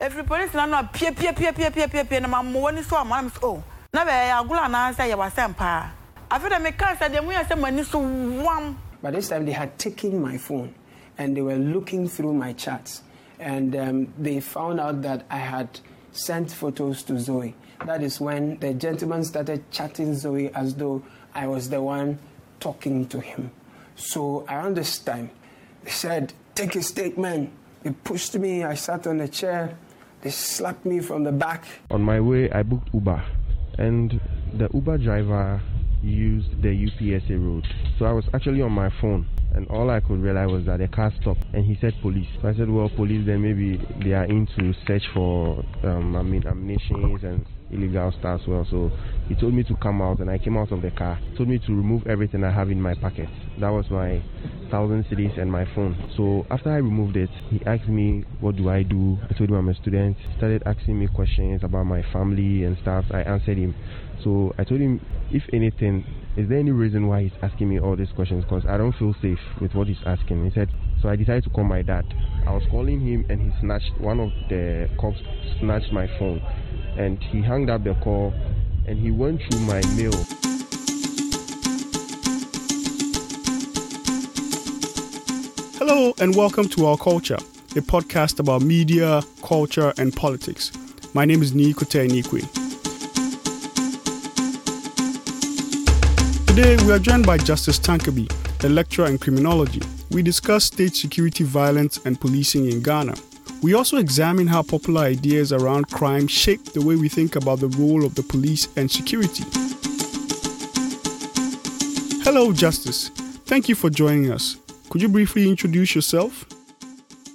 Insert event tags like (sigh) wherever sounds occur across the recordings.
efiri polisi na no pie pie pie pie pie pie pie na ma mo wani so a ma na so oh na bɛ yɛ agolo anaasɛ yɛ wasɛm paa afei dɛ meka sɛ deɛ mu yɛ sɛ so wam By this time, they had taken my phone and they were looking through my chats. And um, they found out that I had sent photos to Zoe. That is when the gentleman started chatting Zoe as though I was the one talking to him. So around this time, they said, Take a statement. They pushed me, I sat on a chair, they slapped me from the back. On my way, I booked Uber, and the Uber driver used the UPSA road. So I was actually on my phone, and all I could realize was that the car stopped, and he said police. So I said, well, police, then maybe they are into search for, um, I mean, ammunitions and illegal stuff as well. So he told me to come out, and I came out of the car. Told me to remove everything I have in my pocket. That was my thousand cedis and my phone. So after I removed it, he asked me, "What do I do?" I told him I'm a student. He started asking me questions about my family and stuff. I answered him. So I told him, if anything, is there any reason why he's asking me all these questions? Because I don't feel safe with what he's asking. He said, so I decided to call my dad. I was calling him, and he snatched one of the cops snatched my phone, and he hung up the call, and he went through my mail. Hello, and welcome to Our Culture, a podcast about media, culture, and politics. My name is Nikote Nikwe. Today, we are joined by Justice Tankebe, a lecturer in criminology. We discuss state security violence and policing in Ghana. We also examine how popular ideas around crime shape the way we think about the role of the police and security. Hello, Justice. Thank you for joining us. Could you briefly introduce yourself?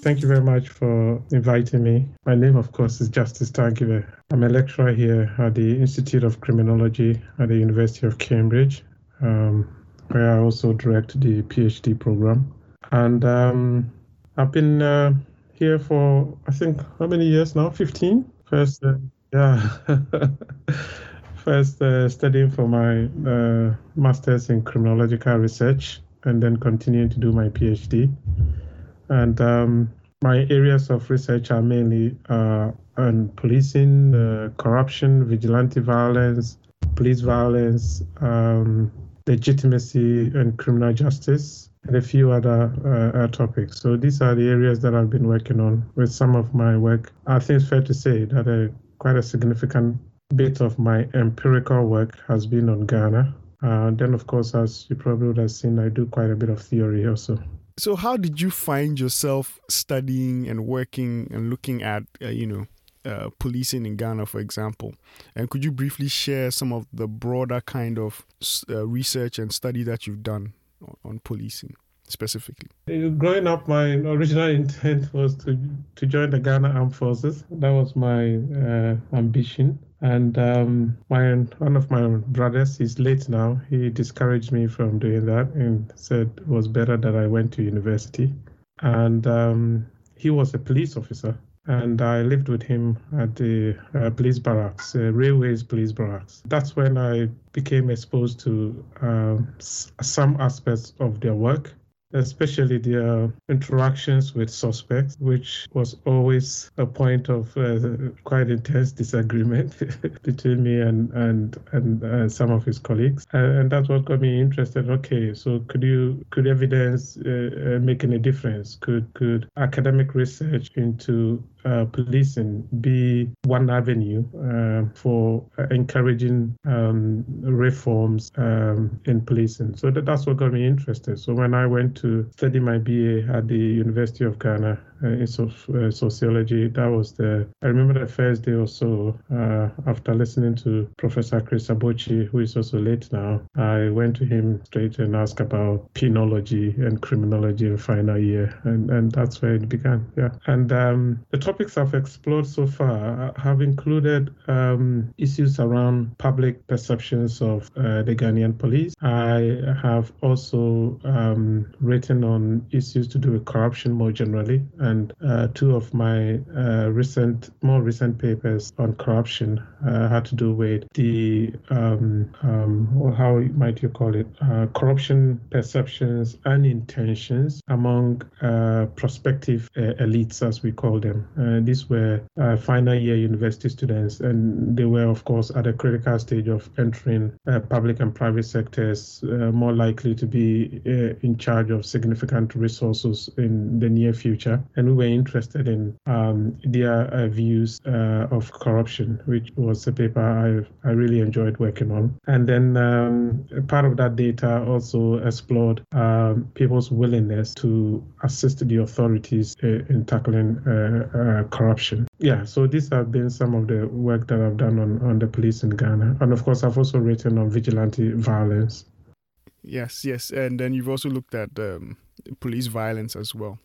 Thank you very much for inviting me. My name, of course, is Justice Tankebe. I'm a lecturer here at the Institute of Criminology at the University of Cambridge, um, where I also direct the PhD program. And um, I've been uh, here for, I think, how many years now? 15? First, uh, yeah. (laughs) First, uh, studying for my uh, master's in criminological research and then continuing to do my PhD. And um, my areas of research are mainly uh, on policing, uh, corruption, vigilante violence, police violence, um, legitimacy, and criminal justice, and a few other uh, uh, topics. So these are the areas that I've been working on with some of my work. I think it's fair to say that a, quite a significant bit of my empirical work has been on Ghana. Uh, then, of course, as you probably would have seen, I do quite a bit of theory also. So, how did you find yourself studying and working and looking at, uh, you know, uh, policing in Ghana, for example? And could you briefly share some of the broader kind of uh, research and study that you've done on, policing specifically? Growing up, my original intent was to to join the Ghana Armed Forces. That was my uh, ambition. And um, my one of my brothers, he's late now. He discouraged me from doing that and said it was better that I went to university. And um, he was a police officer, and I lived with him at the uh, police barracks, uh, railways police barracks. That's when I became exposed to um, s- some aspects of their work especially their interactions with suspects, which was always a point of uh, quite intense (laughs) disagreement (laughs) between me and and and uh, some of his colleagues, and, and, that's what got me interested. Okay, so could you could evidence uh, make any difference? Could could academic research into uh, policing be one avenue uh, for encouraging um, reforms um, in policing. So that, that's what got me interested. So when I went to study my BA at the University of Ghana uh, in so, sociology, that was the, I remember the first day or so after listening to Professor Chris Abotchie, who is also late now, I went to him straight and asked about penology and criminology in final year. And, and that's where it began. Yeah. And um, the topics I've explored so far have included um, issues around public perceptions of uh, the Ghanaian police. I have also um, written on issues to do with corruption more generally, and uh, two of my uh, recent, more recent papers on corruption uh, had to do with the, um, or how might you call it, uh, corruption perceptions and intentions among uh, prospective elites, as we call them Uh, these were uh, final year university students, and they were, of course, at a critical stage of entering uh, public and private sectors, uh, more likely to be uh, in charge of significant resources in the near future. And we were interested in um, their uh, views of corruption, which was a paper I, I really enjoyed working on. And then um, part of that data also explored um, people's willingness to assist the authorities in tackling uh, corruption. Yeah, so these have been some of the work that I've done on, on the police in Ghana. And of course, I've also written on vigilante violence. Yes, yes. And then you've also looked at um, police violence as well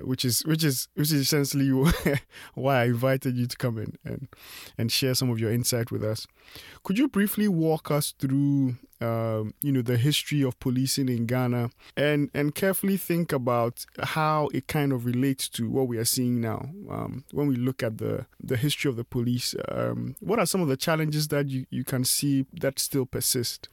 which is which is which is essentially (laughs) why I invited you to come in and and share some of your insight with us. Could you briefly walk us through, um, you know, the history of policing in Ghana and and carefully think about how it kind of relates to what we are seeing now um, when we look at the the history of the police? Um, what are some of the challenges that you, you can see that still persist?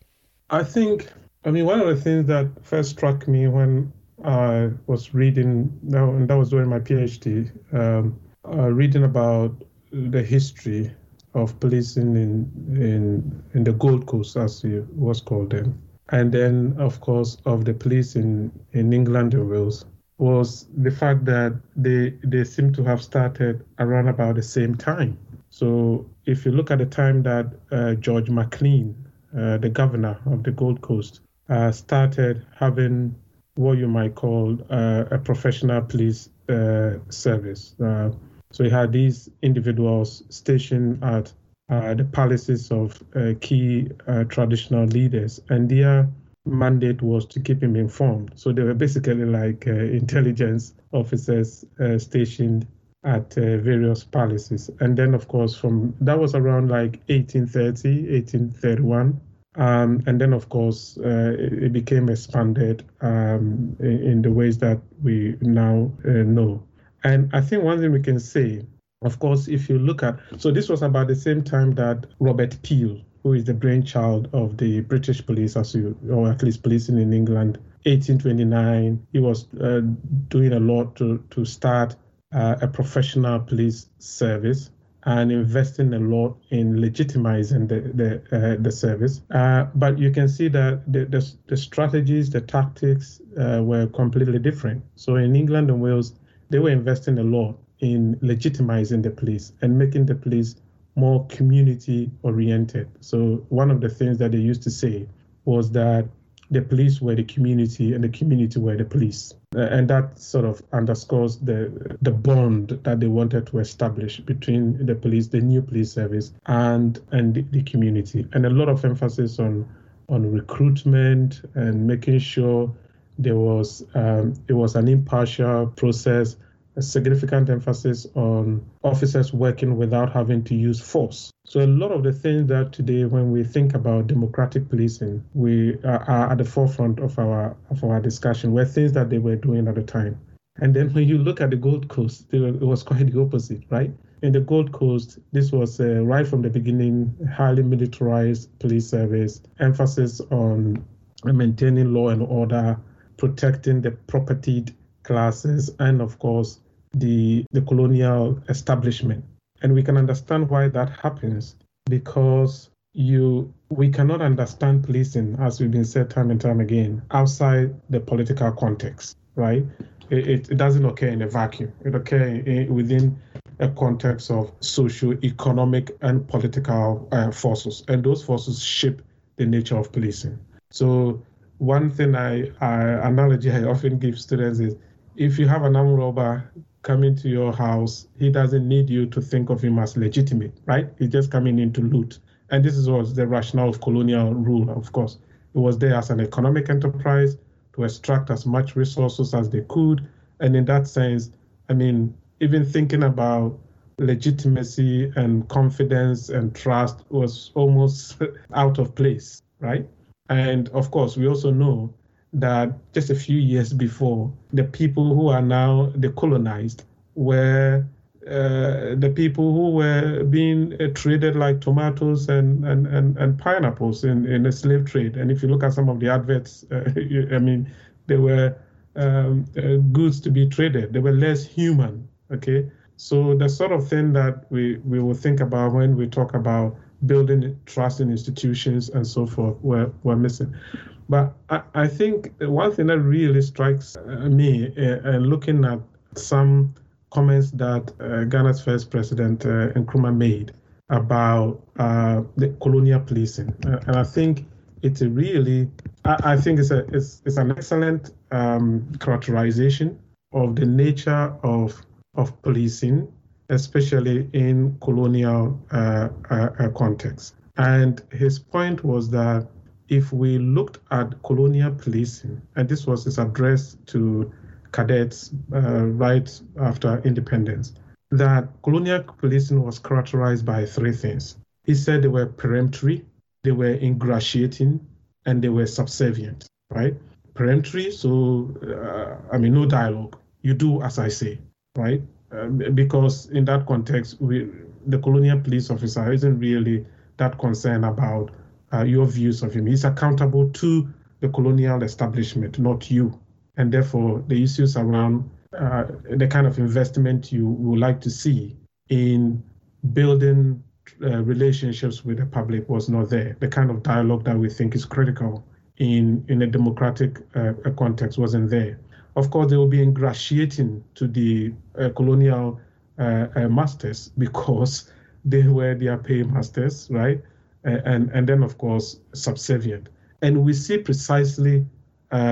I think I mean, one of the things that first struck me when I was reading, and that was during my PhD, um, uh, reading about the history of policing in in in the Gold Coast, as it was called then, and then of course of the police in in England and Wales, was the fact that they they seem to have started around about the same time. So if you look at the time that uh, George Maclean, uh, the governor of the Gold Coast, uh, started having what you might call uh, a professional police uh, service. Uh, so he had these individuals stationed at uh, the palaces of uh, key uh, traditional leaders, and their mandate was to keep him informed. So they were basically like intelligence officers stationed at various palaces. And then, of course, from that was around like 1830, 1831 um, and then, of course, uh, it, it, became expanded um, in, in, the ways that we now uh, know. And I think one thing we can say, of course, if you look at, so this was about the same time that Robert Peel, who is the brainchild of the British police, as you, or at least policing in England, 1829, he was uh, doing a lot to, to start uh, a professional police service and investing a lot in legitimizing the the, uh, the service. Uh, but you can see that the, the, the strategies, the tactics uh, were completely different. So in England and Wales, they were investing a lot in legitimizing the police and making the police more community oriented. So one of the things that they used to say was that the police were the community and the community were the police. Uh, and that sort of underscores the the bond that they wanted to establish between the police, the new police service, and and the, the community, and a lot of emphasis on on recruitment and making sure there was um, it was an impartial process a significant emphasis on officers working without having to use force. So a lot of the things that today, when we think about democratic policing, we are, at the forefront of our of our discussion, were things that they were doing at the time. And then when you look at the Gold Coast, it was quite the opposite, right? In the Gold Coast, this was uh, right from the beginning, highly militarized police service, emphasis on maintaining law and order, protecting the propertied classes, and of course, the, the colonial establishment. And we can understand why that happens because you we cannot understand policing, as we've been said time and time again, outside the political context, right? It, it, doesn't occur in a vacuum. It occurs within a context of social, economic, and political uh, forces, and those forces shape the nature of policing. So one thing I, I analogy I often give students is if you have an armed robber coming to your house, he doesn't need you to think of him as legitimate, right? He's just coming in to loot. And this was the rationale of colonial rule, of course. It was there as an economic enterprise to extract as much resources as they could. And in that sense, I mean, even thinking about legitimacy and confidence and trust was almost (laughs) out of place, right? And of course, we also know that just a few years before, the people who are now decolonized were uh, the people who were being uh, traded like tomatoes and, and, and, and pineapples in, in the slave trade. And if you look at some of the adverts, uh, (laughs) I mean, they were um, uh, goods to be traded. They were less human. Okay, So the sort of thing that we, we will think about when we talk about building trust in institutions and so forth, we're, we're missing. But I, I think one thing that really strikes uh, me uh, and looking at some comments that uh, Ghana's first president, uh, Nkrumah, made about uh, the colonial policing. Uh, and I think it's a really, I, I, think it's, a, it's, it's an excellent um, characterization of the nature of, of policing, especially in colonial uh, uh, uh context. And his point was that if we looked at colonial policing, and this was his address to cadets uh, right after independence, that colonial policing was characterized by three things. He said they were peremptory, they were ingratiating, and they were subservient, right? Peremptory, so uh, I mean, no dialogue. You do as I say, right? Uh, because in that context, we, the colonial police officer isn't really that concerned about uh, your views of him. He's accountable to the colonial establishment, not you. And therefore, the issues around uh, the kind of investment you would like to see in building uh, relationships with the public was not there. The kind of dialogue that we think is critical in, in a democratic uh, context wasn't there. Of course, they will be ingratiating to the uh, colonial uh, uh, masters (laughs) because they were their paymasters, right? and, and then, of course, subservient. And we see precisely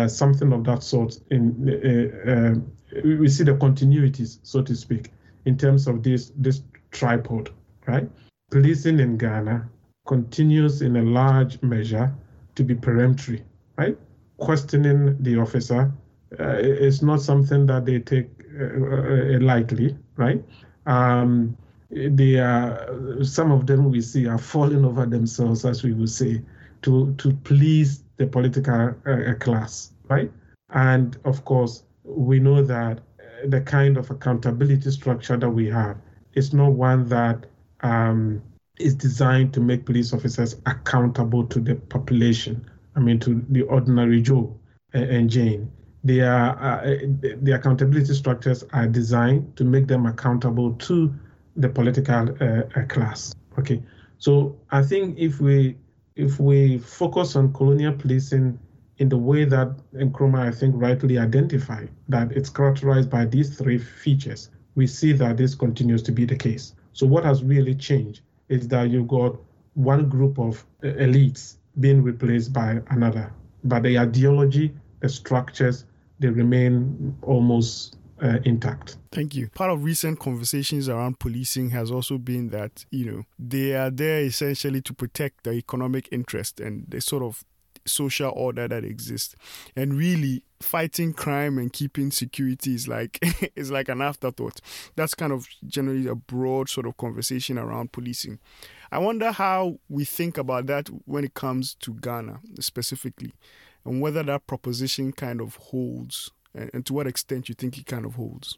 something of that sort in we see the continuities, so to speak, in terms of this this tripod, right? Policing in Ghana continues in a large measure to be peremptory, right? Questioning the officer uh, is not something that they take uh, uh, lightly, right? Um, they are some of them we see are falling over themselves, as we would say, to to please the political uh, class, right? And of course, we know that the kind of accountability structure that we have is not one that um, is designed to make police officers accountable to the population. I mean, to the ordinary Joe and Jane. They are uh, the accountability structures are designed to make them accountable to the political uh, class. Okay, so I think if we if we focus on colonial policing in the way that Nkrumah, I think, rightly identified, that it's characterized by these three features, we see that this continues to be the case. So, what has really changed is that you've got one group of uh, elites being replaced by another, but the ideology, structures, they remain almost uh, intact. Thank you. Part of recent conversations around policing has also been that, you know, they are there essentially to protect the economic interest and the sort of social order that exists. And really, fighting crime and keeping security is like (laughs) is like an afterthought. That's kind of generally a broad sort of conversation around policing. I wonder how we think about that when it comes to Ghana specifically, and whether that proposition kind of holds, and, and to what extent you think it kind of holds.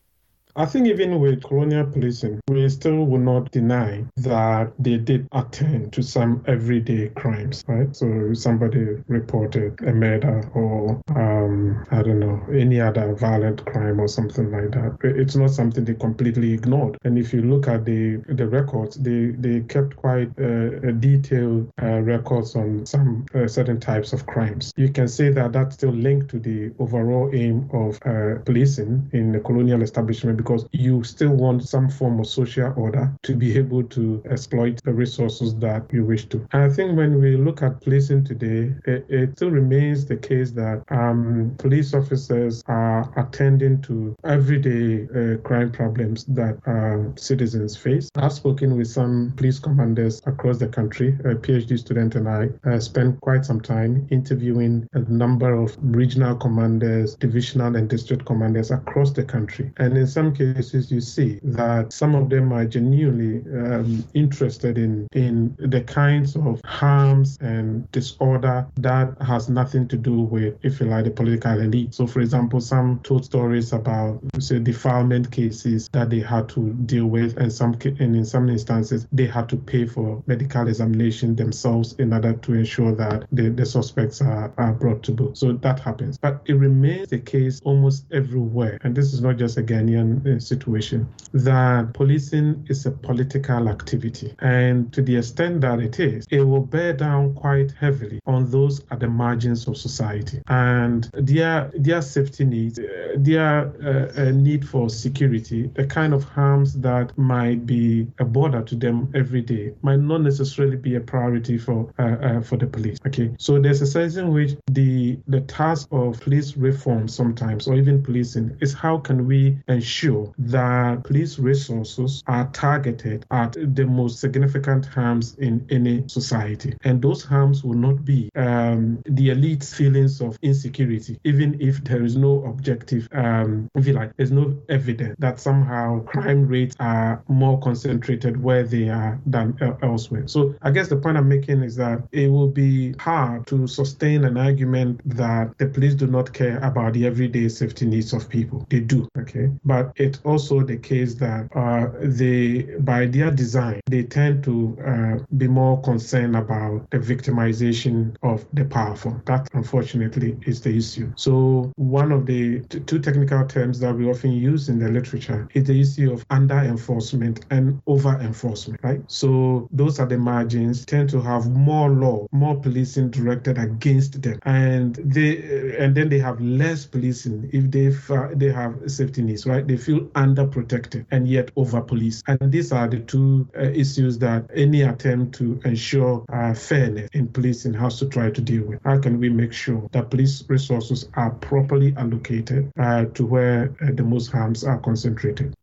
I think even with colonial policing, we still will not deny that they did attend to some everyday crimes, right? So somebody reported a murder or um, I don't know any other violent crime or something like that. It's not something they completely ignored. And if you look at the the records, they they kept quite uh, detailed uh, records on some uh, certain types of crimes. You can say that that's still linked to the overall aim of uh, policing in the colonial establishment because you still want some form of social order to be able to exploit the resources that you wish to. And I think when we look at policing today, it, it still remains the case that um, police officers are attending to everyday uh, crime problems that um, citizens face. I've spoken with some police commanders across the country. A PhD student and I uh, spent quite some time interviewing a number of regional commanders, divisional and district commanders across the country. And in some cases, you see that some of them are genuinely um, interested in, in the kinds of harms and disorder that has nothing to do with, if you like, the political elite. So, for example, some told stories about, say, defilement cases that they had to deal with, and some and in some instances they had to pay for medical examination themselves in order to ensure that the, the suspects are, are brought to book. So that happens. But it remains the case almost everywhere, and this is not just a Ghanaian situation that policing is a political activity. And to the extent that it is, it will bear down quite heavily on those at the margins of society. And their, their safety needs, uh, their uh, uh need for security, the kind of harms that might be a border to them every day, might not necessarily be a priority for uh, uh, for the police. Okay, so there's a sense in which the the task of police reform sometimes, or even policing, is how can we ensure that police resources are targeted at the most significant harms in any society, and those harms will not be um, the elite's feelings of insecurity, even if there is no objective, um, if you like, there's no evidence that somehow crime rates are more concentrated where they are than elsewhere. So I guess the point I'm making is that it will be hard to sustain an argument that the police do not care about the everyday safety needs of people. They do, okay? But it's also the case that uh, they, by their design, they tend to uh, be more concerned about the victimization of the powerful. That, unfortunately, is the issue. So one of the t- two technical terms that we often use in the literature is the issue of under enforcement and over enforcement, right? So those are the margins tend to have more law, more policing directed against them, and they and then they have less policing if they they have safety needs, right? They feel under protected and yet over policed, and these are the two uh, issues that any attempt to ensure uh, fairness in policing has to try to deal with. How can we make sure that police resources are properly allocated uh, to where uh, the most harms are concentrated?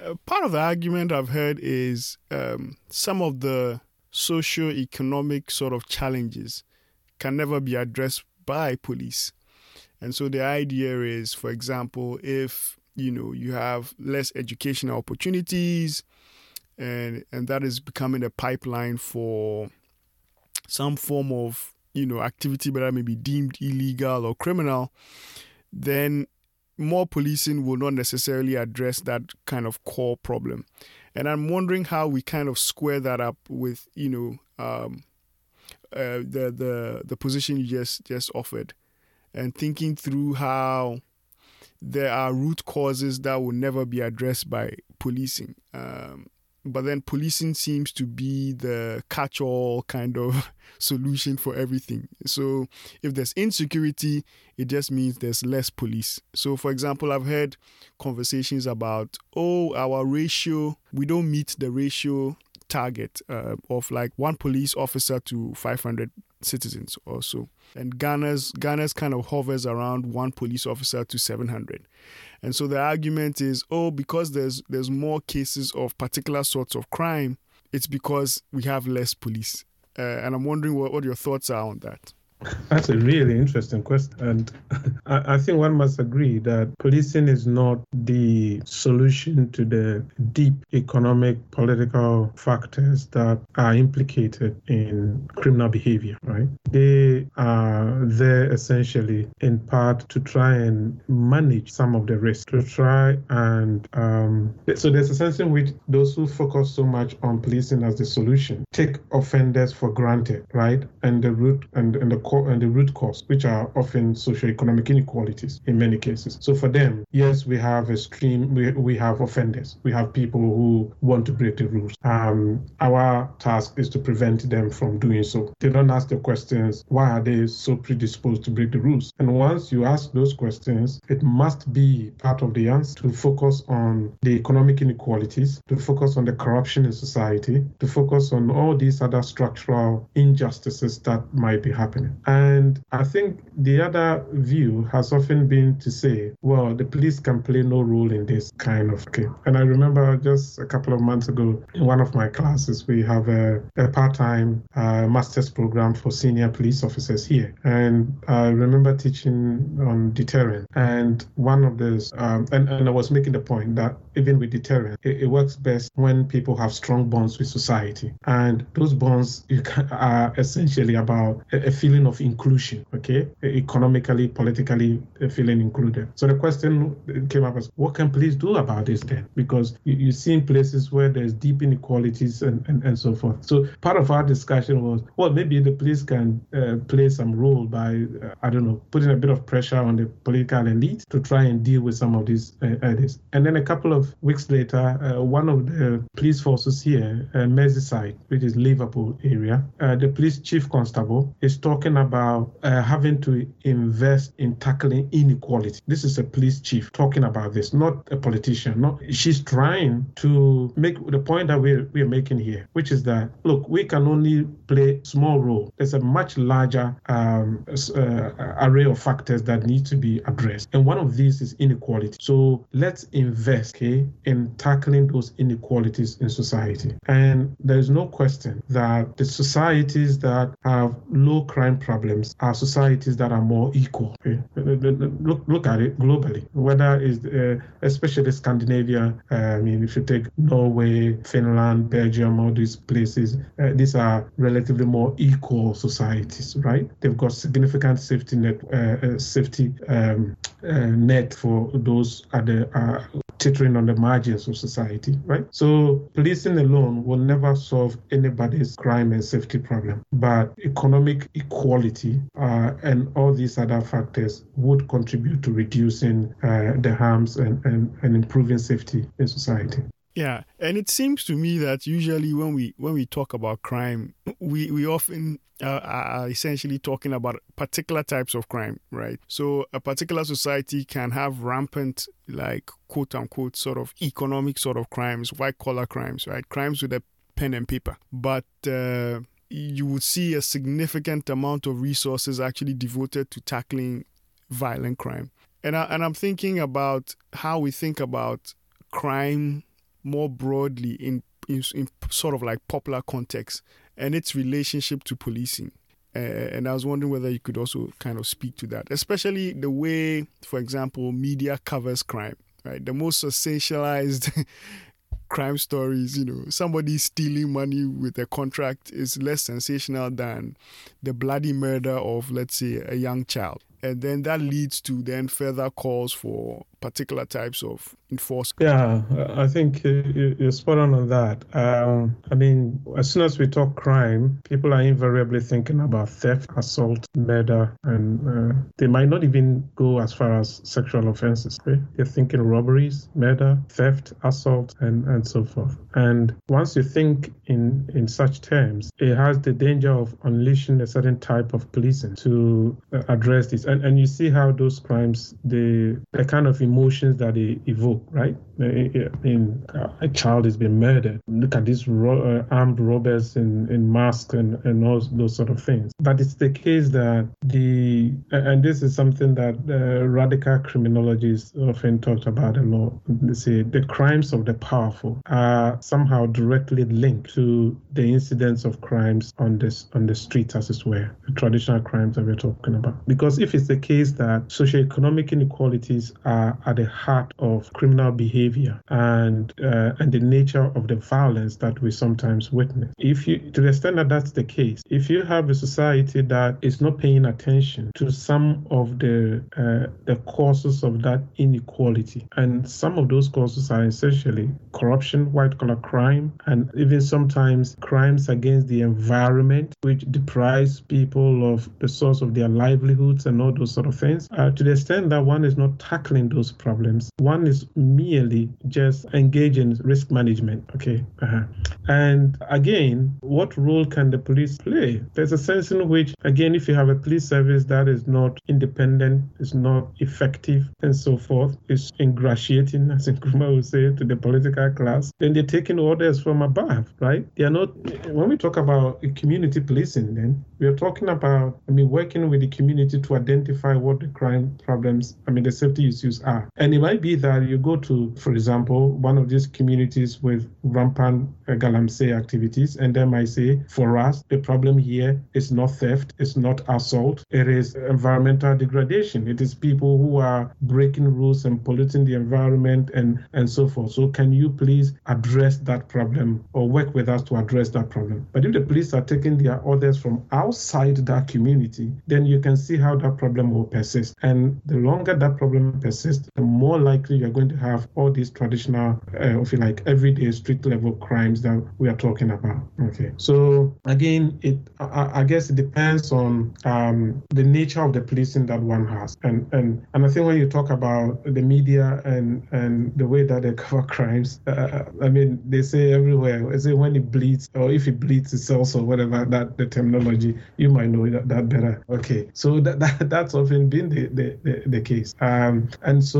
Uh, part of the argument I've heard is um, some of the socio-economic sort of challenges can never be addressed by police. And so the idea is, for example, if you know you have less educational opportunities, and and that is becoming a pipeline for some form of you know activity but that may be deemed illegal or criminal, then more policing will not necessarily address that kind of core problem. And I'm wondering how we kind of square that up with, you know, um, uh, the the the position you just just offered, and thinking through how there are root causes that will never be addressed by policing. Um, but then policing seems to be the catch all kind of (laughs) solution for everything. So if there's insecurity, it just means there's less police. So, for example, I've heard conversations about, oh, our ratio, we don't meet the ratio target uh, of like one police officer to 500 citizens or so. And Ghana's Ghana's kind of hovers around one police officer to 700. And so the argument is, oh, because there's there's more cases of particular sorts of crime, it's because we have less police. Uh, and I'm wondering what, what your thoughts are on that. That's a really interesting question. And (laughs) I, think one must agree that policing is not the solution to the deep economic, political factors that are implicated in criminal behavior, right? They are there essentially in part to try and manage some of the risk, to try and. Um, so there's a sense in which those who focus so much on policing as the solution take offenders for granted, right? And the root and, and the and the root cause, which are often socioeconomic inequalities in many cases. So for them, yes, we have a stream, we, we have offenders, we have people who want to break the rules. Um, our task is to prevent them from doing so. They don't ask the questions, why are they so predisposed to break the rules? And once you ask those questions, it must be part of the answer to focus on the economic inequalities, to focus on the corruption in society, to focus on all these other structural injustices that might be happening. And I think the other view has often been to say, well, the police can play no role in this kind of case. And I remember just a couple of months ago in one of my classes, we have a, a part time uh, master's program for senior police officers here. And I remember teaching on deterrent. And one of those, um, and, and I was making the point that even with deterrent, it, it works best when people have strong bonds with society. And those bonds can, are essentially about a, a feeling feeling of inclusion, okay, economically, politically feeling included. So the question came up as, what can police do about this then? Because you, you see in places where there's deep inequalities and, and, and so forth. So part of our discussion was, well, maybe the police can uh, play some role by, uh, I don't know, putting a bit of pressure on the political elite to try and deal with some of these uh, ideas. And then a couple of weeks later, uh, one of the police forces here, uh, Merseyside, which is Liverpool area, uh, the police chief constable is talking about having to invest in tackling inequality. This is a police chief talking about this, not a politician. Not she's trying to make the point that we're we're making here, which is that look, we can only play small role. There's a much larger um, uh, array of factors that need to be addressed, and one of these is inequality. So let's invest, okay, in tackling those inequalities in society. And there is no question that the societies that have low crime problems are societies that are more equal. Okay? Look, look at it globally, whether it's uh, especially Scandinavia. Uh, I mean, if you take Norway, Finland, Belgium, all these places, uh, these are relatively more equal societies, right? They've got significant safety net, uh, uh, safety um, uh, net for those at the teetering on the margins of society, right? So policing alone will never solve anybody's crime and safety problem, but economic equality uh, and all these other factors would contribute to reducing uh, the harms and, and, and improving safety in society. Yeah, and it seems to me that usually when we when we talk about crime, we we often uh, are essentially talking about particular types of crime, right? So a particular society can have rampant, like quote unquote, sort of economic sort of crimes, white collar crimes, right? Crimes with a pen and paper, but. Uh, you would see a significant amount of resources actually devoted to tackling violent crime. And, I, and I'm thinking about how we think about crime more broadly in, in, in sort of like popular context and its relationship to policing. Uh, and I was wondering whether you could also kind of speak to that, especially the way, for example, media covers crime, right? The most sensationalized (laughs) crime stories, you know, somebody stealing money with a contract is less sensational than the bloody murder of, let's say, a young child. And then that leads to then further calls for particular types of enforcement? Yeah, I think you're spot on on that. Um, I mean, as soon as we talk crime, people are invariably thinking about theft, assault, murder, and uh, they might not even go as far as sexual offenses. Okay? They're thinking robberies, murder, theft, assault, and, and so forth. And once you think in, in such terms, it has the danger of unleashing a certain type of policing to uh, address this. And, and you see how those crimes, the, the kind of emotions that they evoke, right? In a child is being murdered. Look at these ro- uh, armed robbers in, in masks and, and all those sort of things. But it's the case that the, and this is something that uh, radical criminologists often talk about a lot. They say the crimes of the powerful are somehow directly linked to the incidence of crimes on this on the streets, as it were, the traditional crimes that we're talking about. Because if it's the case that socioeconomic inequalities are at the heart of criminal behavior and uh, and the nature of the violence that we sometimes witness. If you, to the extent that that's the case, if you have a society that is not paying attention to some of the uh, the causes of that inequality, and some of those causes are essentially corruption, white collar crime, and even sometimes crimes against the environment, which deprives people of the source of their livelihoods and all those sort of things. Uh, to the extent that one is not tackling those problems. One is merely just engage in risk management. Okay. Uh-huh. And again, what role can the police play? There's a sense in which, again, if you have a police service that is not independent, is not effective, and so forth, is ingratiating, (laughs) as Nkrumah would say, to the political class, then they're taking orders from above, right? They are not, when we talk about community policing, then we are talking about, I mean, working with the community to identify what the crime problems, I mean, the safety issues are are. And it might be that you go to, for example, one of these communities with rampant uh, galamsey activities, and they might say, for us, the problem here is not theft, it's not assault, it is environmental degradation. It is people who are breaking rules and polluting the environment and, and so forth. So can you please address that problem or work with us to address that problem? But if the police are taking their orders from outside that community, then you can see how that problem will persist. And the longer that problem persists, the more likely you're going to have all these traditional, uh, if you like, everyday street level crimes that we are talking about. Okay. So again, it I, I guess it depends on um, the nature of the policing that one has. And and and I think when you talk about the media and and the way that they (laughs) cover crimes, uh, I mean they say everywhere. They say when it bleeds or if it bleeds, it's also whatever that the terminology. You might know that, that better. Okay. So that, (laughs) that that's often been the the, the, the case. Um, and so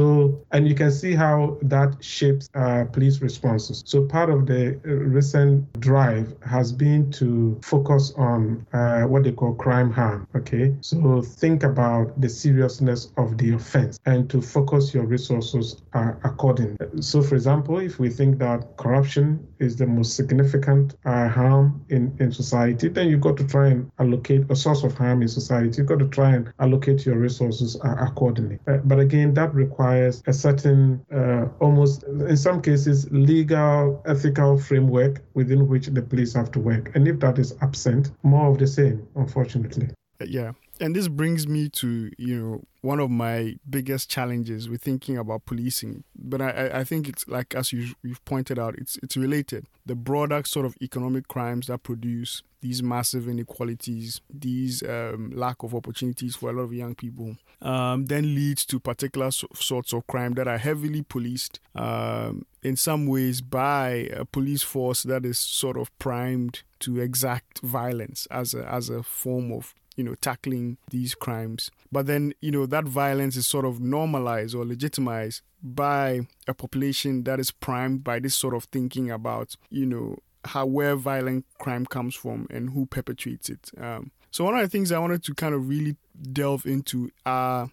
and you can see how that shapes uh, police responses. So part of the recent drive has been to focus on uh, what they call crime harm. Okay, so think about the seriousness of the offense and to focus your resources uh, accordingly. So, for example, if we think that corruption is the most significant uh, harm in, in society, then you've got to try and allocate a source of harm in society. You've got to try and allocate your resources uh, accordingly. Uh, but again, that requires a certain, uh, almost in some cases, legal, ethical framework within which the police have to work. And if that is absent, more of the same, unfortunately. Yeah. And this brings me to, you know, one of my biggest challenges with thinking about policing. But I, I think it's like as you, you've pointed out, it's it's related. The broader sort of economic crimes that produce these massive inequalities, these um, lack of opportunities for a lot of young people, um, then leads to particular so- sorts of crime that are heavily policed um, in some ways by a police force that is sort of primed to exact violence as a, as a form of you know, tackling these crimes. But then, you know, that violence is sort of normalized or legitimized by a population that is primed by this sort of thinking about, you know, how where violent crime comes from and who perpetrates it. Um, so one of the things I wanted to kind of really delve into are,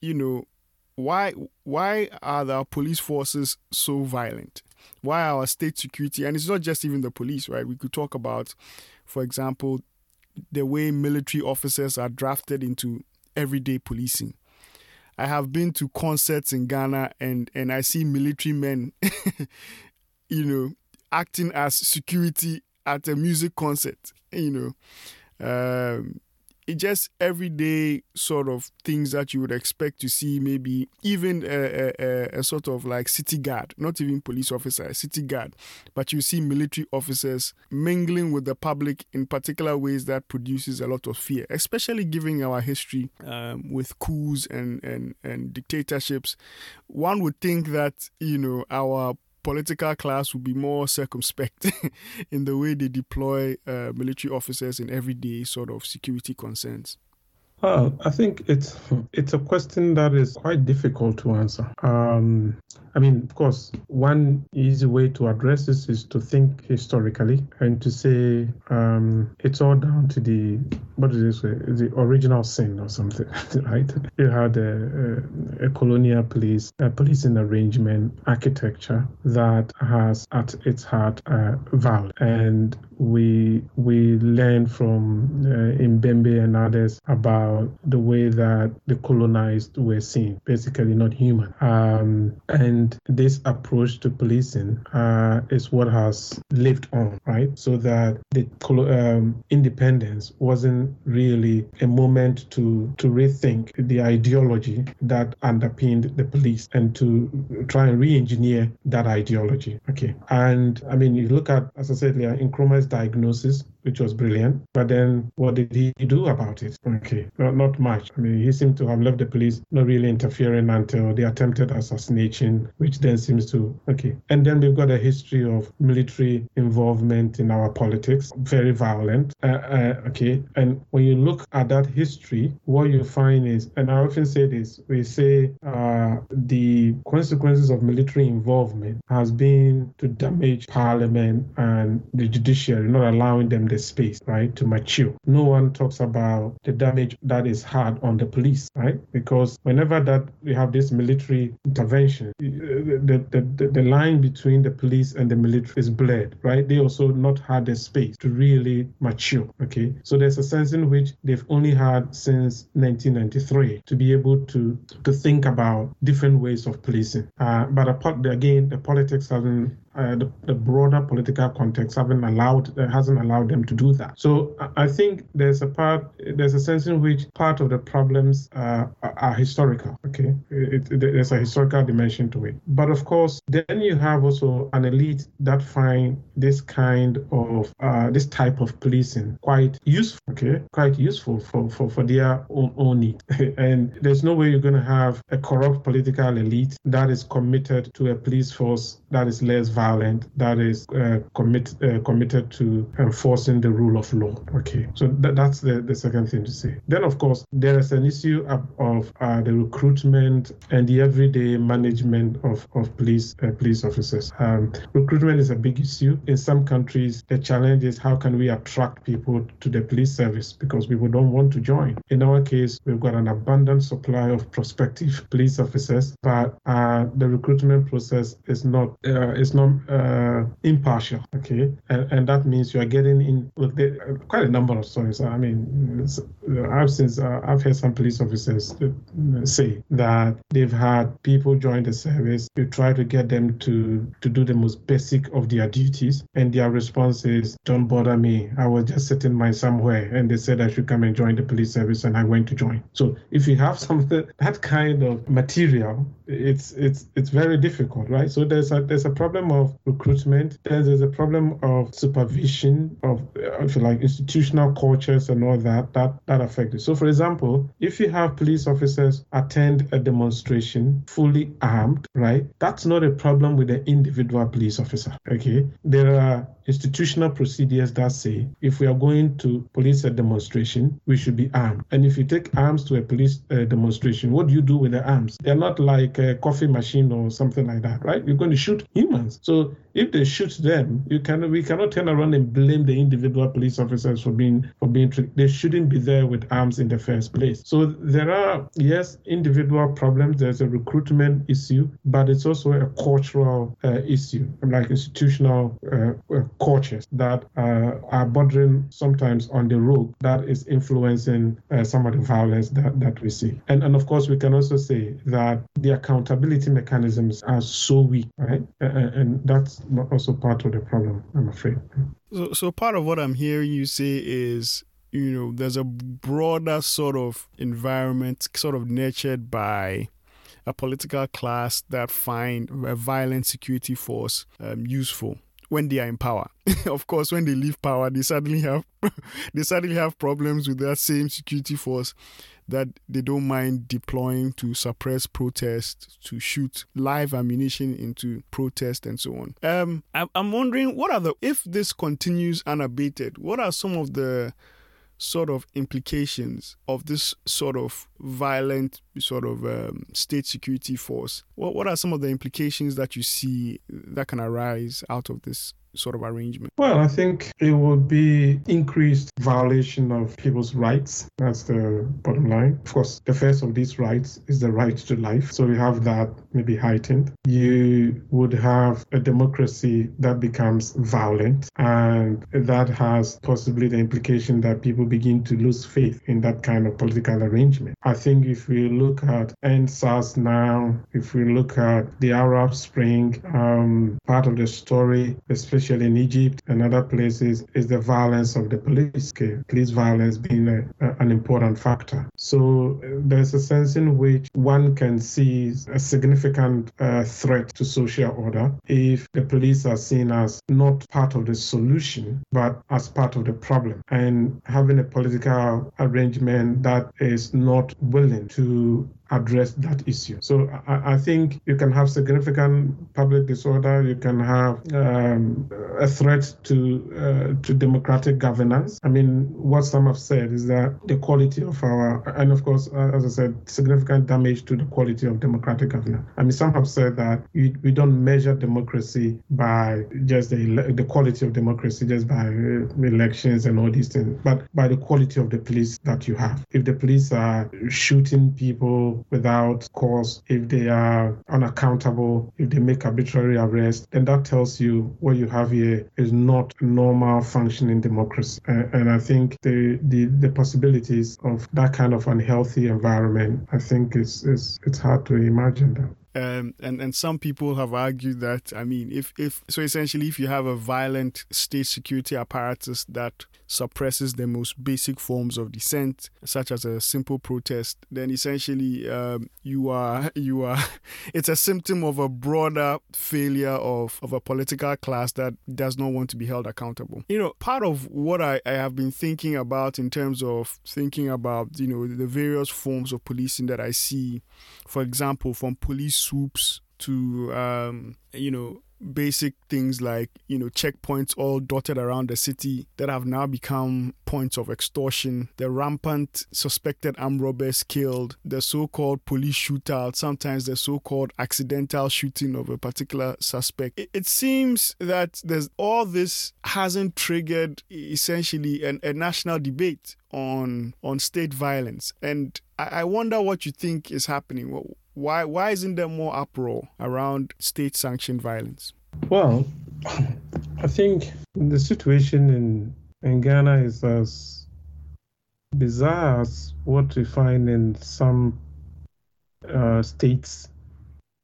you know, why why are the police forces so violent? Why our state security and it's not just even the police, right? We could talk about, for example, the way military officers are drafted into everyday policing. I have been to concerts in Ghana and, and I see military men, (laughs) you know, acting as security at a music concert, you know. Um, it just everyday sort of things that you would expect to see maybe even a, a, a, sort of like city guard not even police officer city guard but you see military officers mingling with the public in particular ways that produces a lot of fear especially given our history um, with coups and, and, and dictatorships one would think that you know our political class will be more circumspect (laughs) in the way they deploy uh, military officers in everyday sort of security concerns? Well, I think it's it's a question that is quite difficult to answer. Um, I mean, of course, one easy way to address this is to think historically and to say um, it's all down to the what is this the original sin or something, (laughs) right? You had a, a, a colonial police, a policing arrangement architecture that has at its heart uh, violence, and we we learn from uh, Mbembe and others about the way that the colonized were seen, basically not human, um, and this approach to policing uh, is what has lived on, right? So that the um, independence wasn't really a moment to to rethink the ideology that underpinned the police and to try and re-engineer that ideology. Okay, and I mean, you look at, as I said earlier, Nkrumah's diagnosis which was brilliant. But then what did he do about it? Okay, not, not much. I mean, he seemed to have left the police not really interfering until the attempted assassination, which then seems to, okay. And then we've got a history of military involvement in our politics, very violent. Uh, uh, okay, and when you look at that history, what you find is, and I often say this, we say uh, the consequences of military involvement has been to damage parliament and the judiciary, not allowing them the space, right, to mature. No one talks about the damage that is had on the police, right? Because whenever that we have this military intervention, the, the, the, the line between the police and the military is blurred, right? They also not had the space to really mature, okay? So there's a sense in which they've only had since 1993 to be able to to think about different ways of policing. Uh, but again, the politics haven't uh, the, the, broader political context haven't allowed uh, hasn't allowed them to do that. So I think there's a part there's a sense in which part of the problems uh, are historical. Okay, it, it, there's a historical dimension to it. But of course, then you have also an elite that find this kind of uh, this type of policing quite useful. Okay, quite useful for for, for their own, own need. (laughs) and there's no way you're going to have a corrupt political elite that is committed to a police force that is less violent that is uh, commit, uh, committed to enforcing the rule of law. Okay, so th- that's the, the second thing to say. Then, of course, there is an issue of, of uh, the recruitment and the everyday management of, of police uh, police officers. Um, recruitment is a big issue. In some countries, the challenge is how can we attract people to the police service because people don't want to join. In our case, we've got an abundant supply of prospective police officers, but uh, the recruitment process is not uh, is not uh, impartial. Okay, and, and that means you are getting in uh, quite a number of stories. I mean, uh, I've since uh, I've heard some police officers uh, say that they've had people join the service. You try to get them to to do the most basic of their duties, and their response is, "Don't bother me. I was just sitting my somewhere, and they said I should come and join the police service, and I went to join." So if you have (laughs) something that kind of material, it's it's it's very difficult, right? So there's a there's a problem of recruitment. There's a problem of supervision of, if you like, institutional cultures and all that that that affect it. So, for example, if you have police officers attend a demonstration fully armed, right? That's not a problem with the individual police officer. Okay, there are institutional procedures that say if we are going to police a demonstration, we should be armed. And if you take arms to a police uh, demonstration, what do you do with the arms? They're not like a coffee machine or something like that, right? You're going to shoot humans. So if they shoot them, you can we cannot turn around and blame the individual police officers for being for being. They shouldn't be there with arms in the first place. So there are yes individual problems. There's a recruitment issue, but it's also a cultural uh, issue, like institutional uh, uh cultures that uh, are bordering sometimes on the road that is influencing uh, some of the violence that, that we see. And, and of course, we can also say that the accountability mechanisms are so weak, right? And, that's also part of the problem, I'm afraid. So, so part of what I'm hearing you say is you know there's a broader sort of environment sort of nurtured by a political class that find a violent security force um, useful when they are in power. (laughs) of course, when they leave power, they suddenly have (laughs) they suddenly have problems with that same security force that they don't mind deploying to suppress protests, to shoot live ammunition into protest and so on. Um, I'm wondering what are the if this continues unabated, what are some of the sort of implications of this sort of violent sort of um, state security force? What what are some of the implications that you see that can arise out of this sort of arrangement? Well, I think it would be increased violation of people's rights. That's the bottom line. Of course, the first of these rights is the right to life. So we have that maybe heightened. You would have a democracy that becomes violent, and that has possibly the implication that people begin to lose faith in that kind of political arrangement. I think if we look at EndSARS now, if we look at the Arab Spring, um, part of the story, especially especially in Egypt and other places, is the violence of the police. Police violence being a, a, an important factor. So uh, there's a sense in which one can see a significant uh, threat to social order if the police are seen as not part of the solution, but as part of the problem. And having a political arrangement that is not willing to address that issue. So I, I think you can have significant public disorder, you can have um, a threat to uh, to democratic governance. I mean, what some have said is that the quality of our, and of course, uh, as I said, significant damage to the quality of democratic governance. I mean, some have said that we, we don't measure democracy by just the, the quality of democracy, just by uh, elections and all these things, but by the quality of the police that you have. If the police are shooting people without cause, if they are unaccountable, if they make arbitrary arrests, then that tells you what you have here is not normal functioning democracy. Uh, and I think the, the, the possibilities of that kind of unhealthy environment, I think it's, it's, it's hard to imagine that. Um, and and some people have argued that I mean, if if so, essentially, if you have a violent state security apparatus that suppresses the most basic forms of dissent, such as a simple protest, then essentially um, you are (laughs) you are (laughs) it's a symptom of a broader failure of of a political class that does not want to be held accountable. You know, part of what I, I have been thinking about in terms of thinking about you know the various forms of policing that I see, for example, from police swoops to um, you know basic things like you know checkpoints all dotted around the city that have now become points of extortion. The rampant suspected armed robbers killed. The so-called police shootout. Sometimes the so-called accidental shooting of a particular suspect. It, it seems that there's all this hasn't triggered essentially an, a national debate on on state violence. And I, I wonder what you think is happening why why isn't there more uproar around state sanctioned violence? Well, I think the situation in in Ghana is as bizarre as what we find in some uh, states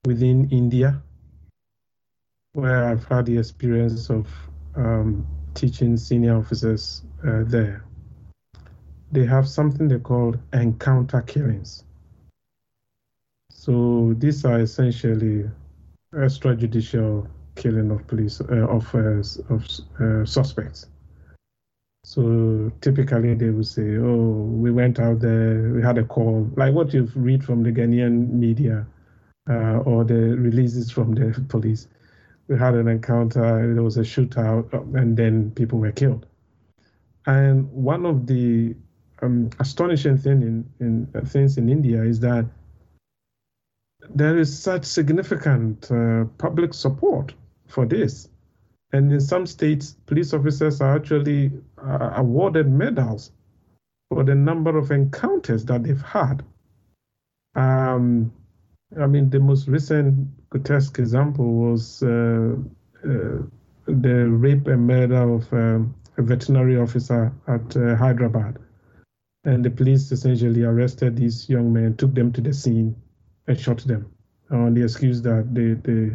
within India, where I've had the experience of um, teaching senior officers uh, there. They have something they call encounter killings. So these are essentially extrajudicial killing of police uh, of uh, of uh, suspects. So typically they will say, "Oh, we went out there, we had a call," like what you've read from the Ghanaian media uh, or the releases from the (laughs) police. We had an encounter, there was a shootout, and then people were killed. And one of the um, astonishing thing in, in uh, things in India is that there is such significant uh, public support for this. And in some states, police officers are actually uh, awarded medals for the number of encounters that they've had. Um, I mean, the most recent grotesque example was uh, uh the rape and murder of um, a veterinary officer at uh, Hyderabad. And the police essentially arrested these young men, took them to the scene, and shot them on the excuse that they they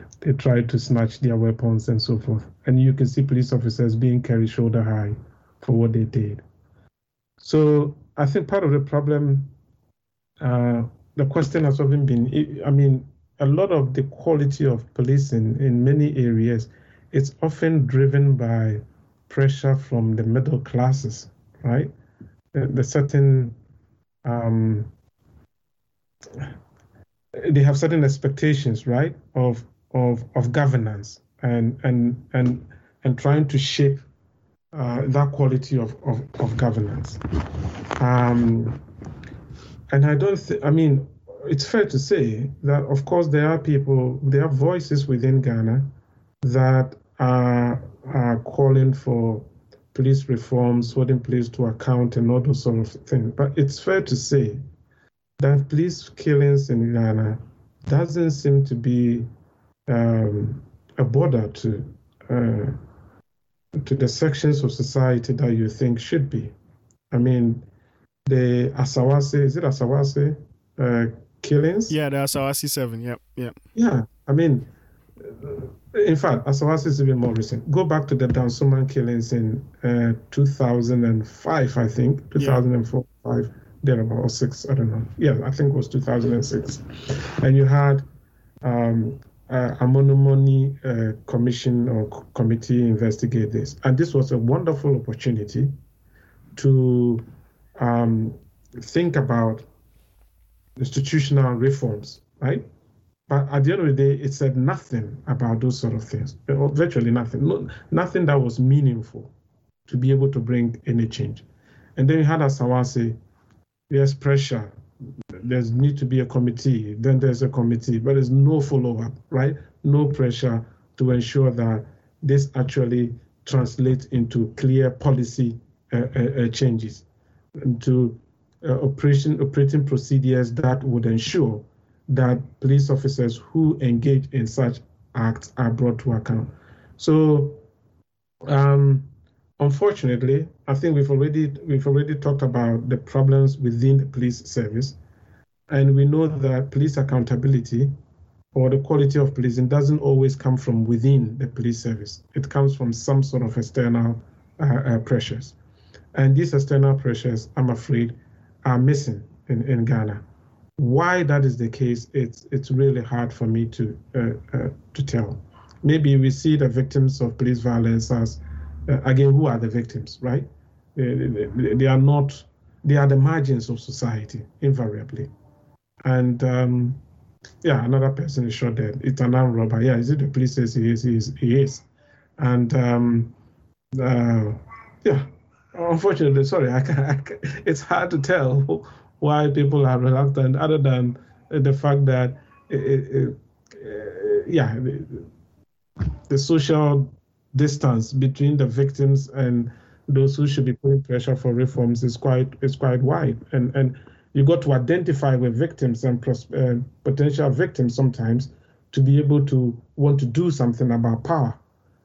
(laughs) they tried to snatch their weapons and so forth. And you can see police officers being carried shoulder high for what they did. So I think part of the problem, uh, the question has often been, I mean, a lot of the quality of policing in many areas, it's often driven by pressure from the middle classes, right? The, the certain um, they have certain expectations, right, of of of governance and and and and trying to shape uh, that quality of, of, of governance. Um, and I don't think, I mean, it's fair to say that, of course, there are people, there are voices within Ghana that are, are calling for police reforms, holding police to account, and all those sort of things. But it's fair to say that police killings in Ghana doesn't seem to be um, a border to uh, to the sections of society that you think should be. I mean, the Asawase, is it Asawase uh, killings? Yeah, the Asawase 7, yep, yep. Yeah, I mean, in fact, Asawase is even more recent. Go back to the Dansoman killings in uh, 2005, I think, 2004, yeah. 5 thereabout, or six, I don't know. Yeah, I think it was 2006. And you had um, uh, uh, commission or committee investigate this. And this was a wonderful opportunity to um, think about institutional reforms, right? But at the end of the day, it said nothing about those sort of things, virtually nothing, no, nothing that was meaningful to be able to bring any change. And then you had Asamoah say, there's pressure, there's need to be a committee, then there's a committee, but there's no follow-up, right? No pressure to ensure that this actually translates into clear policy uh, uh, uh changes, into uh, operation operating procedures that would ensure that police officers who engage in such acts are brought to account. So, um, unfortunately, I think we've already we've already talked about the problems within the police service, and we know that police accountability or the quality of policing doesn't always come from within the police service. It comes from some sort of external uh, uh, pressures, and these external pressures, I'm afraid, are missing in, in Ghana. Why that is the case, it's it's really hard for me to uh, uh, to tell. Maybe we see the victims of police violence as uh, again who are the victims, right? They, they, are not. They are the margins of society invariably, and um, yeah, another person is shot dead. It's an armed robber. Yeah, is it the police says he is? He is. He is. And um, uh, yeah, unfortunately, sorry, I can, I can, it's hard to tell why people are reluctant, other than the fact that, it, it, uh, yeah, the, the social distance between the victims and those who should be putting pressure for reforms is quite is quite wide, and and you got to identify with victims and uh, potential victims sometimes to be able to want to do something about power,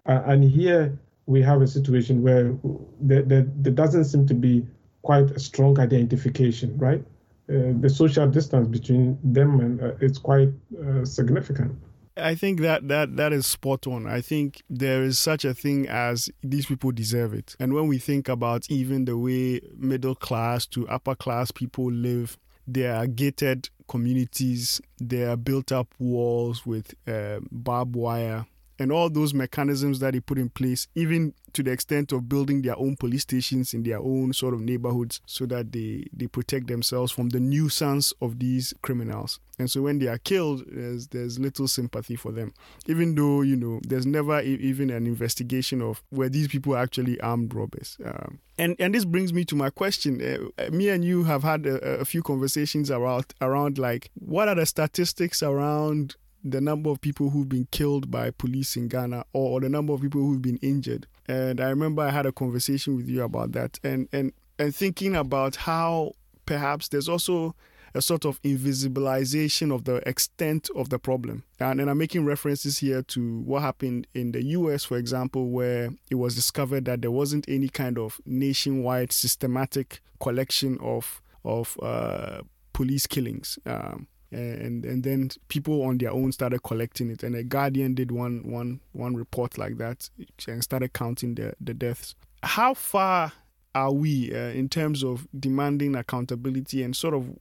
uh, and here we have a situation where there, there, there doesn't seem to be quite a strong identification, right? Uh, the social distance between them and uh, it's quite uh, significant. I think that, that that is spot on. I think there is such a thing as these people deserve it. And when we think about even the way middle class to upper class people live, there are gated communities, there are built up walls with uh, barbed wire and all those mechanisms that they put in place, even to the extent of building their own police stations in their own sort of neighborhoods so that they, they protect themselves from the nuisance of these criminals. And so when they are killed, there's, there's little sympathy for them. Even though, you know, there's never even an investigation of where these people are actually armed robbers. Um, and, and this brings me to my question. Uh, me and you have had a, a few conversations around, around like, what are the statistics around the number of people who've been killed by police in Ghana or, or, the number of people who've been injured. And I remember I had a conversation with you about that and, and, and thinking about how perhaps there's also a sort of invisibilization of the extent of the problem. And, and I'm making references here to what happened in the US, for example, where it was discovered that there wasn't any kind of nationwide systematic collection of, of uh, police killings. Um, and and then people on their own started collecting it. And the guardian did one one one report like that and started counting the the deaths. How far are we uh, in terms of demanding accountability and sort of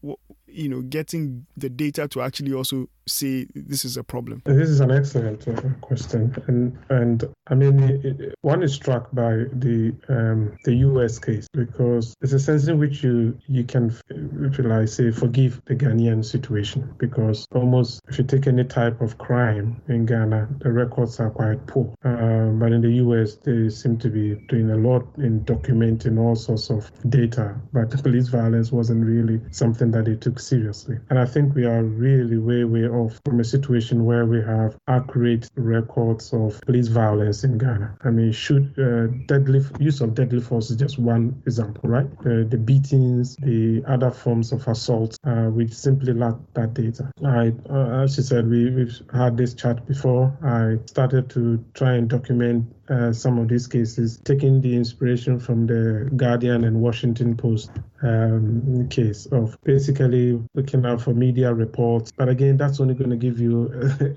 you know getting the data to actually also say this is a problem? This is an excellent uh, question, and and I mean it, one is struck by the um, the U.S. case because it's a sense in which you you can, if you like, say forgive the Ghanaian situation because almost if you take any type of crime in Ghana, the records are quite poor. Uh, but in the U.S., they seem to be doing a lot in documenting all sorts of data, but police violence wasn't really something that they took seriously. And I think we are really way way off from a situation where we have accurate records of police violence in Ghana. I mean, should uh, deadly use of deadly force is just one example, right? Uh, the beatings, the other forms of assault, uh, we simply lack that data. I, uh, as you said, we, we've had this chat before. I started to try and document uh, some of these cases, taking the inspiration from the Guardian and Washington Post um, case of basically looking out for media reports. But again, that's only going to give you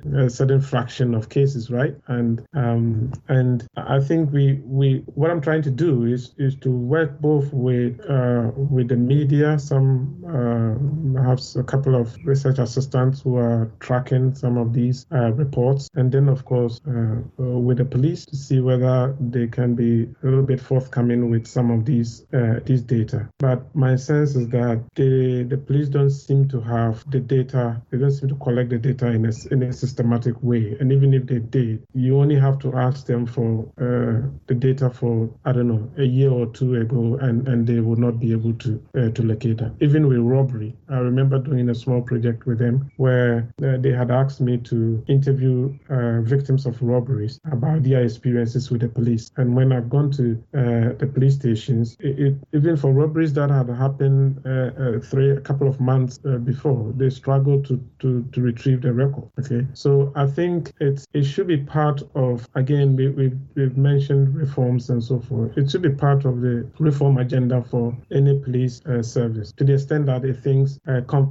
(laughs) a, certain fraction of cases, right? And um, and I think we we what I'm trying to do is is to work both with uh, with the media. Some uh, have a couple of research assistants who are tracking some of these uh, reports, and then of course uh, with the police to see whether they can be a little bit forthcoming with some of these uh, these data. But my sense is that the the police don't seem to have the data. They don't seem to collect the data in a, in a systematic way. And even if they did, you only have to ask them for uh, the data for I don't know a year or two ago, and and they will not be able to uh, to locate that. Even with robbery, I remember doing a small project with them where uh, they had asked me to interview uh, victims of robberies about their experiences with the police. And when I've gone to uh, the police stations, it, it, even for robberies that had happened uh, uh, three a couple of months uh, before, they struggled to, to to retrieve the record. Okay, so I think it's it should be part of again we, we we've mentioned reforms and so forth. It should be part of the reform agenda for any police service to the extent that it thinks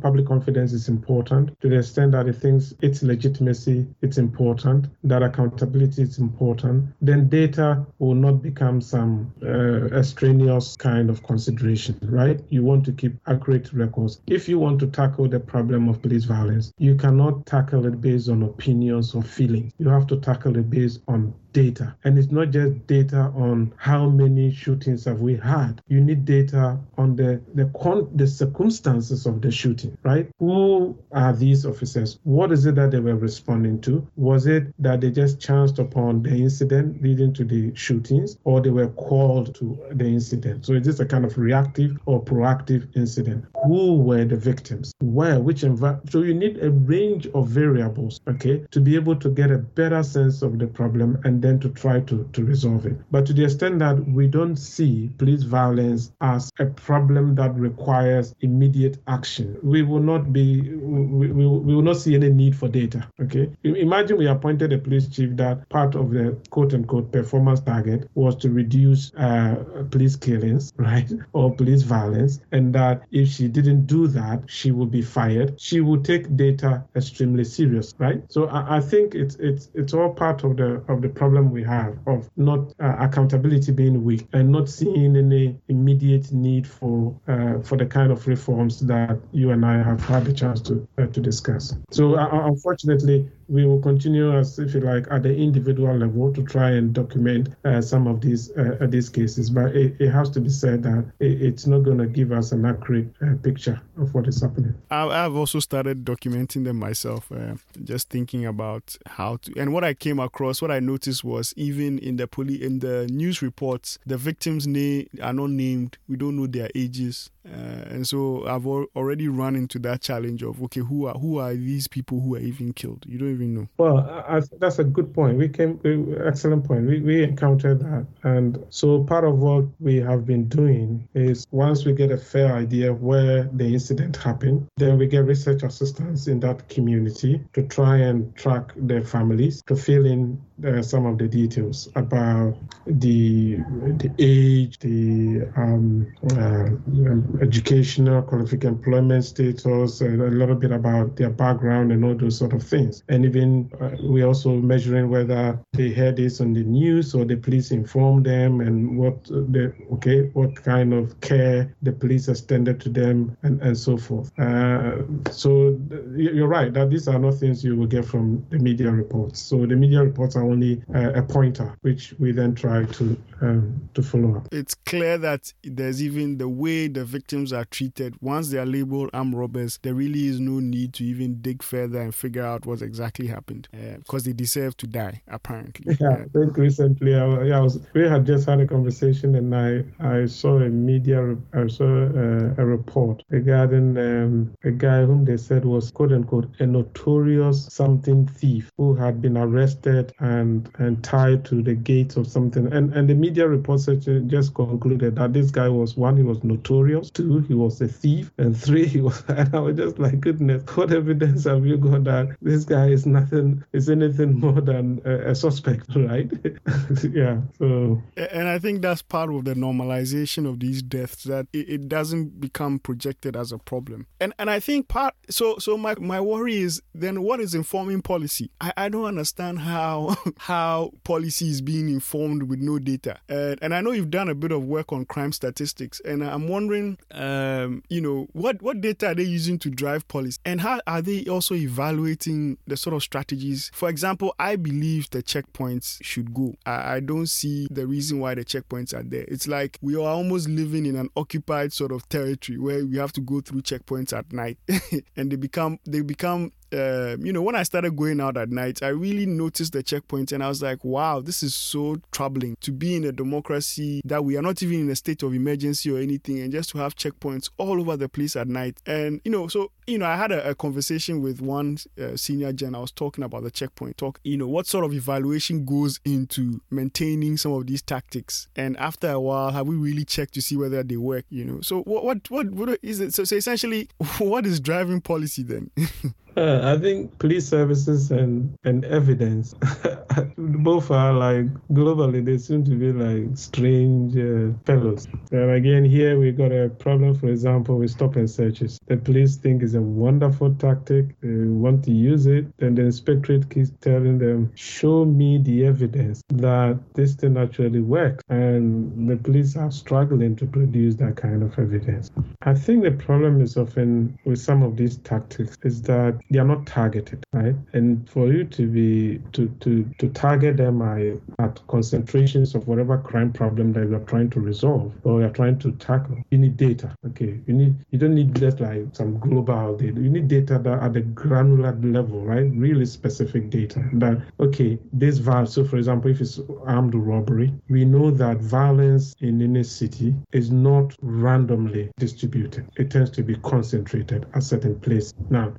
public confidence is important, to the extent that it thinks its legitimacy it's important, that accountability is important, then data will not become some uh, extraneous kind of consideration, right? You want to keep accurate records. If you want to tackle the problem of police violence, you cannot tackle it based on opinions or feelings. You have to tackle it based on data. And it's not just data on how many shootings have we had. You need data on the the, the circumstances of the shooting, right? Who are these officers? What is it that they were responding to? Was it that they just chanced upon the incident leading to the shootings, or they were called to the incident? So is this a kind of reactive or proactive incident? Who were the victims? Where? Which environment? So you need a range of variables, okay, to be able to get a better sense of the problem and then to try to, to resolve it. But to the extent that we don't see police violence as a problem that requires immediate action, we will not be we, we, we will not see any need for data. Okay. Imagine we appointed a police chief that part of the quote unquote performance target was to reduce uh, police killings, (laughs) right? Or police violence, and that if she didn't do that, she would be fired. She would take data extremely serious, right? So I, I think it's it's it's all part of the of the problem problem we have of not uh, accountability being weak and not seeing any immediate need for uh, for the kind of reforms that you and I have had the chance to uh, to discuss. So uh, unfortunately, we will continue as if you like at the individual level to try and document uh, some of these uh, uh these cases. But it, it, has to be said that it, it's not going to give us an accurate uh, picture of what is happening. I've also started documenting them myself uh, just thinking about how to and what i came across what i noticed was even in the poli- in the news reports the victims name are not named. We don't know their ages. Uh, and so I've al- already run into that challenge of okay, who are who are these people who are even killed? You don't Well, I, I, that's a good point. We came, we, excellent point. We, we encountered that, and so part of what we have been doing is once we get a fair idea where the incident happened, then we get research assistance in that community to try and track their families to fill in uh, some of the details about the the age, the um, uh, educational qualification, employment status, a little bit about their background and all those sort of things. And even uh, we're also measuring whether they heard this on the news or the police informed them, and what the okay, what kind of care the police extended to them, and and so forth. Uh, so you're right that these are not things you will get from the media reports. So the media reports are only uh, a pointer, which we then try to um, to follow up. It's clear that there's even the way the victims are treated. Once they are labeled armed robbers, there really is no need to even dig further and figure out what exactly happened because uh, they deserve to die, apparently. Yeah, I think recently I, yeah, I was, we had just had a conversation and I, I saw a media, I saw a, a report regarding um, a guy whom they said was quote unquote a notorious something thief who had been arrested and, and tied to the gates of something. And, and the media reports just concluded that this guy was one, he was notorious, two, he was a thief, and three, (laughs) he was. And I was just like, goodness, what evidence have you got that this guy is nothing, is anything (laughs) more than a, a suspect, (laughs) right? (laughs) yeah. So. And I think that's part of the normalization of these deaths that it, it doesn't become projected as a problem. And and I think part. So so my my worry is then what is informing policy? I, I don't understand how how policy is being informed with no data. Uh, and I know you've done a bit of work on crime statistics, and I'm wondering, um, you know, what what data are they using to drive policy, and how are they also evaluating the sort of strategies? For example, I believe the checkpoints should go. I, I don't see the reason why the checkpoints are there. It's like we are almost living in an occupied sort of territory where we have to go through checkpoints at night, (laughs) and they become they become uh, you know, when I started going out at night, I really noticed the checkpoints and I was like, wow, this is so troubling to be in a democracy that we are not even in a state of emergency or anything and just to have checkpoints all over the place at night. And, you know, so, you know, I had a, a conversation with one uh, senior gen. I was talking about the checkpoint talk, you know, what sort of evaluation goes into maintaining some of these tactics. And after a while, have we really checked to see whether they work, you know? So what, what, what, what is it? So, so essentially, (laughs) what is driving policy then? (laughs) Uh, I think police services and, and evidence (laughs) both are like globally they seem to be like strange uh, fellows. And again, here we got a problem, for example, with stop and searches. The police think it's a wonderful tactic, they want to use it, And the inspectorate keeps telling them, "Show me the evidence that this thing actually works," and the police are struggling to produce that kind of evidence. I think the problem is often with some of these tactics is that they are not targeted, right? And for you to be to to to target them at concentrations of whatever crime problem that you're trying to resolve or you're trying to tackle, you need data. Okay, you need you don't need just like some global data. You need data that at the granular level, right? Really specific data. That okay, this violence. So for example, if it's armed robbery, we know that violence in any city is not randomly distributed. It tends to be concentrated at certain place. Now,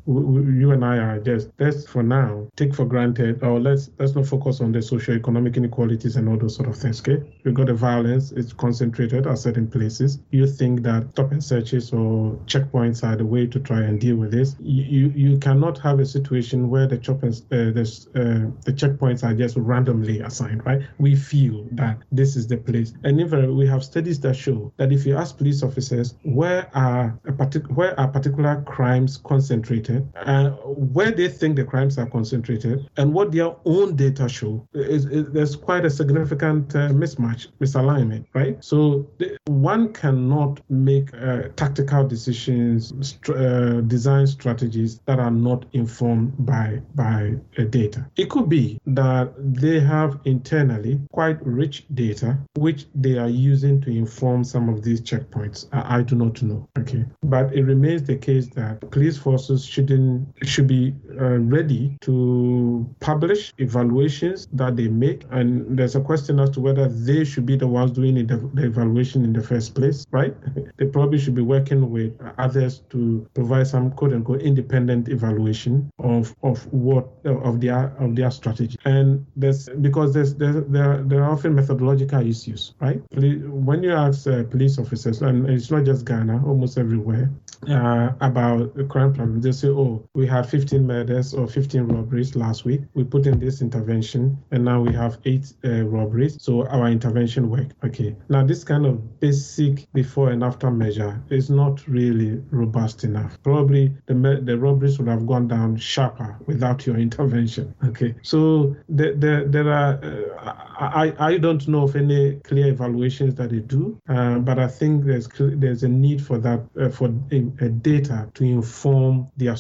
you and I are just let's for now take for granted, or let's let's not focus on the socio-economic inequalities and all those sort of things. Okay, we've got the violence; it's concentrated at certain places. You think that stop and searches or checkpoints are the way to try and deal with this? You you cannot have a situation where the chop and, uh, the, uh, the checkpoints are just randomly assigned, right? We feel that this is the place, and even we have studies that show that if you ask police officers where are a partic- where are particular crimes concentrated, where they think the crimes are concentrated and what their own data show, is, is there's quite a significant uh, mismatch, misalignment, right? So the, one cannot make uh, tactical decisions, st- uh, design strategies that are not informed by by uh, data. It could be that they have internally quite rich data which they are using to inform some of these checkpoints. I, I do not know. Okay, but it remains the case that police forces shouldn't should be uh, ready to publish evaluations that they make. And there's a question as to whether they should be the ones doing the, evaluation in the first place, right? (laughs) they probably should be working with others to provide some quote unquote independent evaluation of, of what of their of their strategy. And there's because there's there, there, there are often methodological issues, right? When you ask uh, police officers, and it's not just Ghana, almost everywhere, uh, about crime problems, they say, oh, we have 15 murders or 15 robberies last week. We put in this intervention, and now we have eight uh, robberies. So our intervention worked. Okay. Now, this kind of basic before and after measure is not really robust enough. Probably the, the robberies would have gone down sharper without your (laughs) intervention. Okay. So there, there, there are, uh, I, I don't know of any clear evaluations that they do, uh, but I think there's there's a need for that, uh, for a, a data to inform their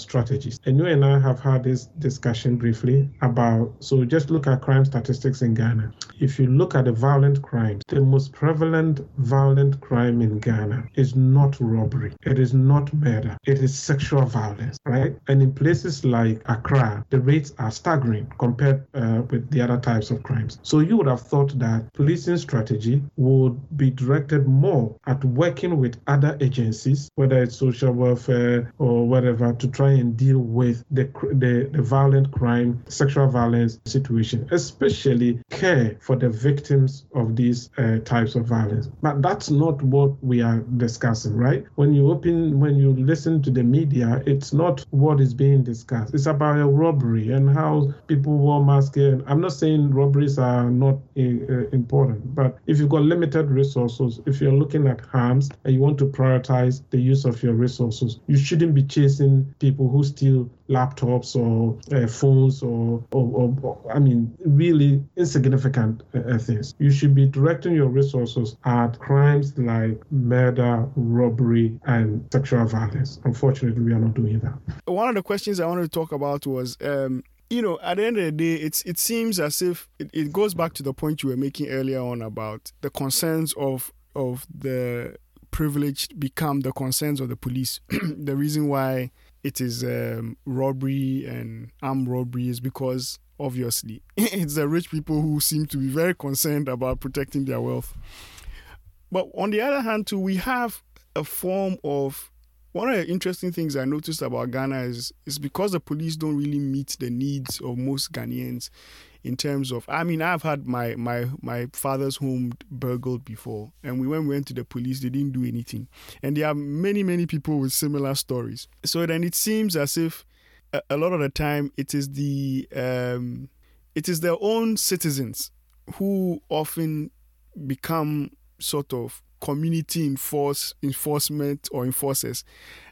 And you and I have had this discussion briefly about, so just look at crime statistics in Ghana. If you look at the violent crimes, the most prevalent violent crime in Ghana is not robbery, it is not murder, it is sexual violence, right? And in places like Accra, the rates are staggering compared uh, with the other types of crimes. So you would have thought that policing strategy would be directed more at working with other agencies, whether it's social welfare or whatever, to try and deal with the, the, the violent crime, sexual violence situation, especially care for the victims of these uh, types of violence. But that's not what we are discussing, right? When you open, when you listen to the media, it's not what is being discussed. It's about a robbery and how people wear masks. And I'm not saying robberies are not uh, important, but if you've got limited resources, if you're looking at harms and you want to prioritize the use of your resources, you shouldn't be chasing people who steal laptops or uh, phones or, or, or, I mean, really insignificant uh, things. You should be directing your resources at crimes like murder, robbery, and sexual violence. Unfortunately, we are not doing that. One of the questions I wanted to talk about was. Um, you know, at the end of the day, it's it seems as if it, it goes back to the point you were making earlier on about the concerns of of the privileged become the concerns of the police. (clears throat) the reason why it is um, robbery and armed robbery is because obviously (laughs) it's the rich people who seem to be very concerned about protecting their wealth. But on the other hand, too, we have a form of one of the interesting things I noticed about Ghana is is because the police don't really meet the needs of most Ghanaians in terms of I mean I've had my my my father's home burgled before. And we when we went to the police they didn't do anything. And there are many many people with similar stories. So then it seems as if a, lot of the time it is the um, it is their own citizens who often become sort of community enforce enforcement or enforcers.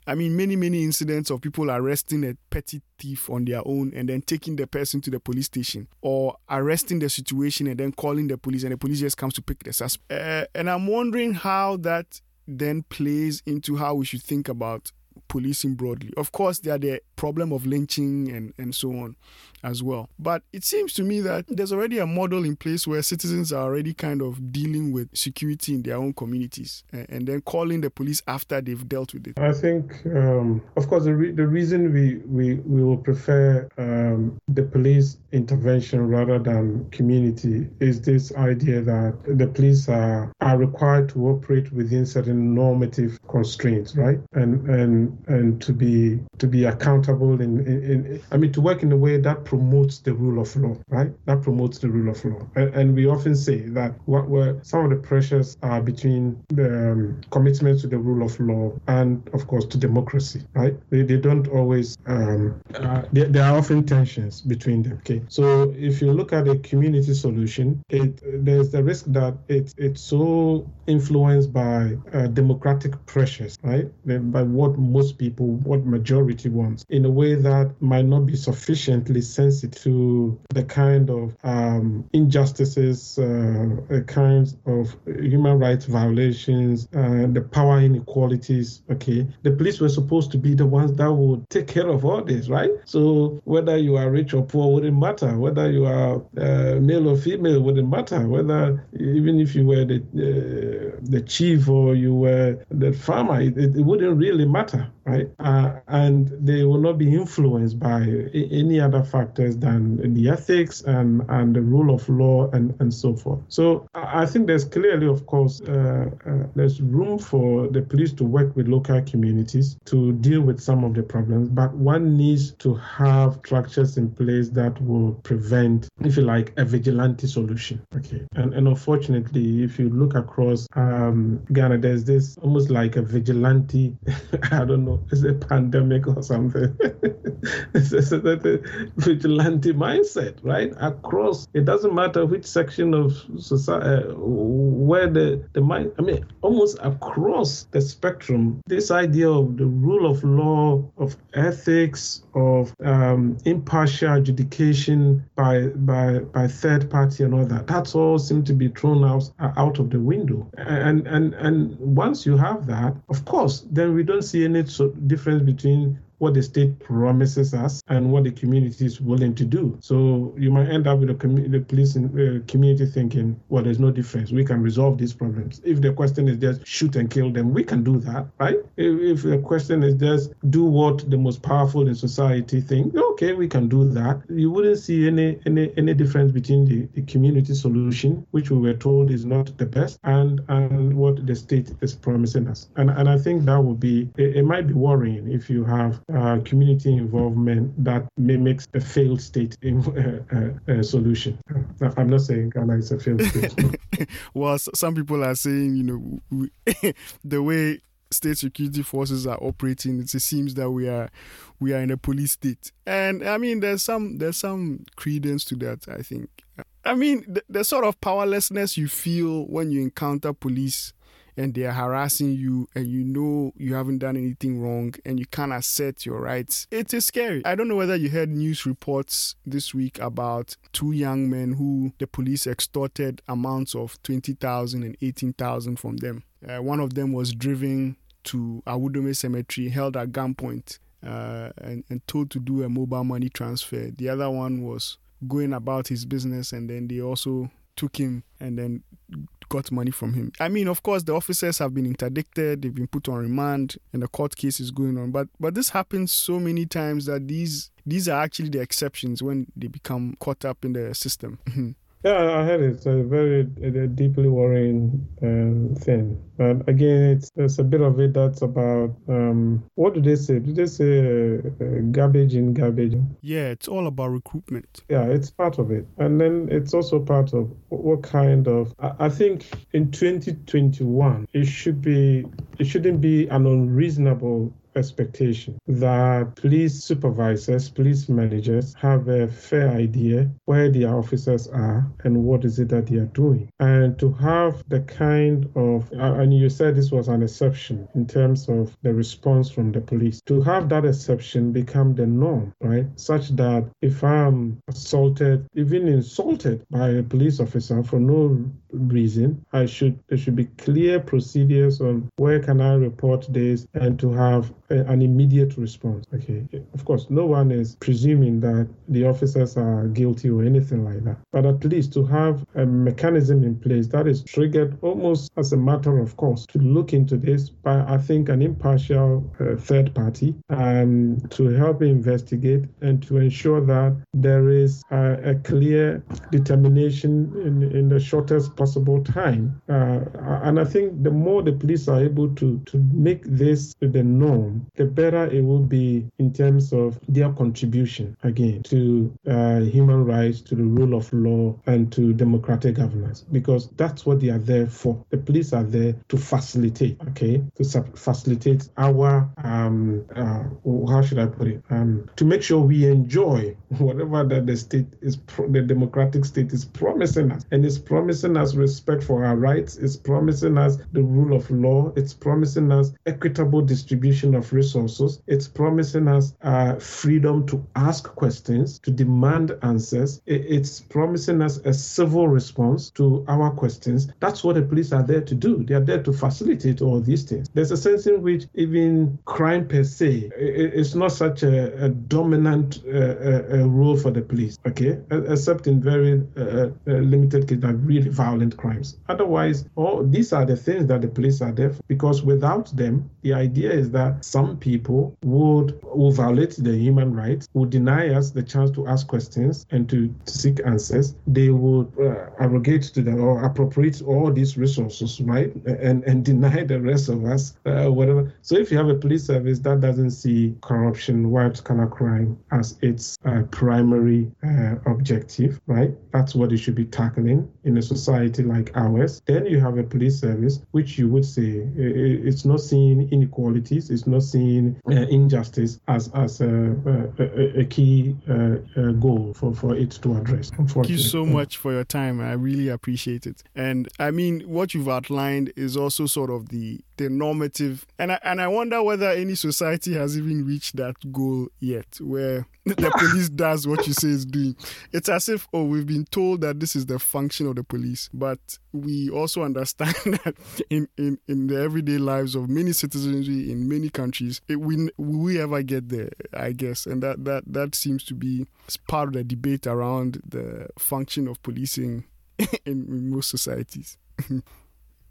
I mean, many many incidents of people arresting a petty thief on their own and then taking the person to the police station, or arresting the situation and then calling the police, and the police just comes to pick the suspect. Uh, and I'm wondering how that then plays into how we should think about policing broadly. Of course, there are the problem of lynching and, and so on as well. But it seems to me that there's already a model in place where citizens are already kind of dealing with security in their own communities and, and then calling the police after they've dealt with it. I think, um, of course, the, re- the reason we, we, we will prefer um, the police intervention rather than community is this idea that the police are, are required to operate within certain normative constraints, right? And and and to be to be accountable in, in, in I mean to work in a way that promotes the rule of law, right? That promotes the rule of law. And, and we often say that what were some of the pressures are between the um, commitment to the rule of law and, of course, to democracy, right? They, they don't always, um, uh, there, there are often tensions between them. Okay, so if you look at a community solution, it there's the risk that it, it's so influenced by uh, democratic pressures, right? By what most people, what majority wants, in a way that might not be sufficiently sensitive to the kind of um, injustices, uh, kinds of human rights violations, uh, the power inequalities. Okay, the police were supposed to be the ones that would take care of all this, right? So whether you are rich or poor wouldn't matter. Whether you are uh, male or female wouldn't matter. Whether even if you were the uh, the chief or you were the farmer, it, it wouldn't really matter, right? Uh, and they will not be influenced by any other factors than the ethics and, and the rule of law and, and so forth. So I think there's clearly, of course, uh, uh, there's room for the police to work with local communities to deal with some of the problems, but one needs to have structures in place that will prevent, if you like, a vigilante solution. Okay, and and unfortunately, if you look across um, Ghana, there's this almost like a vigilante. (laughs) I don't know, it's a pandemic or something. (laughs) it's, it's a, a vigilante mindset, right? Across, it doesn't matter which section of society, uh, where the the mind. I mean, almost across the spectrum, this idea of the rule of law, of ethics, of um, impartial adjudication by by by third party and all that. That's all seem to be thrown out out of the window. And and and once you have that, of course, then we don't see any difference between what the state promises us and what the community is willing to do. So you might end up with the, com- the police and, uh, community thinking, well, there's no difference. We can resolve these problems. If the question is just shoot and kill them, we can do that, right? If, if the question is just do what the most powerful in society think, okay, we can do that. You wouldn't see any any any difference between the, the community solution, which we were told is not the best, and and what the state is promising us. And and I think that would be it, it might be worrying if you have uh, community involvement that mimics a failed state in, (laughs) uh, uh, uh solution. I'm not saying Ghana is a failed (laughs) state. well, some people are saying, you know, we, (laughs) the way state security forces are operating, it seems that we are we are in a police state, and I mean, there's some there's some credence to that. I think. I mean, the, the sort of powerlessness you feel when you encounter police and they are harassing you and you know you haven't done anything wrong and you can't assert your rights, it is scary. I don't know whether you heard news reports this week about two young men who the police extorted amounts of 20,000 and 18,000 from them. Uh, one of them was driven to Awudome Cemetery, held at gunpoint, uh, and, and told to do a mobile money transfer. The other one was going about his business, and then they also took him and then got money from him. I mean, of course, the officers have been interdicted, they've been put on remand, and the court case is going on. But but this happens so many times that these these are actually the exceptions when they become caught up in the system. (laughs) Yeah, I heard it. It's a very a deeply worrying um, thing. But again, it's there's a bit of it that's about um, what do they say? Do they say uh, uh, garbage in, garbage? Yeah, it's all about recruitment. Yeah, it's part of it, and then it's also part of what kind of. I, I think in 2021, it should be it shouldn't be an unreasonable expectation that police supervisors, police managers have a fair idea where their officers are and what is it that they are doing. And to have the kind of, and you said this was an exception in terms of the response from the police, to have that exception become the norm, right? Such that if I'm assaulted, even insulted by a police officer for no reason, I should there should be clear procedures on where can I report this and to have an immediate response. Okay, of course, no one is presuming that the officers are guilty or anything like that, but at least to have a mechanism in place that is triggered almost as a matter of course to look into this by, I think, an impartial uh, third party and um, to help investigate and to ensure that there is a, clear determination in, in the shortest possible time. Uh, and I think the more the police are able to, to make this the norm, the better it will be in terms of their contribution again to uh, human rights, to the rule of law, and to democratic governance, because that's what they are there for. The police are there to facilitate, okay, to facilitate our, um, uh, how should I put it, um, to make sure we enjoy whatever that the state is, pro- the democratic state is promising us, and it's promising us respect for our rights, it's promising us the rule of law, it's promising us equitable distribution of resources. It's promising us uh, freedom to ask questions, to demand answers. It's promising us a civil response to our questions. That's what the police are there to do. They are there to facilitate all these things. There's a sense in which even crime per se is not such a, a dominant uh, uh, role for the police, okay, except in very uh, uh, limited cases, like really violent crimes. Otherwise, all these are the things that the police are there for, because without them, the idea is that some people would, would violate the human rights, would deny us the chance to ask questions and to, to seek answers. They would uh, abrogate to them or appropriate all these resources, right, and and deny the rest of us uh, whatever. So if you have a police service that doesn't see corruption, white collar crime as its uh, primary uh, objective, right, that's what it should be tackling in a society like ours. Then you have a police service which you would say it's not seeing inequalities, it's not seeing uh, injustice as as a, a, a key uh, uh, goal for, for it to address. Thank you so much for your time. I really appreciate it. And I mean, what you've outlined is also sort of the the normative, and I, and I wonder whether any society has even reached that goal yet, where (laughs) the police does what you say is doing. It's as if oh, we've been told that this is the function of the police, but we also understand (laughs) that in in, in the everyday lives of many citizens in many countries, it, we we ever get there? I guess, and that that that seems to be part of the debate around the function of policing (laughs) in, in most societies.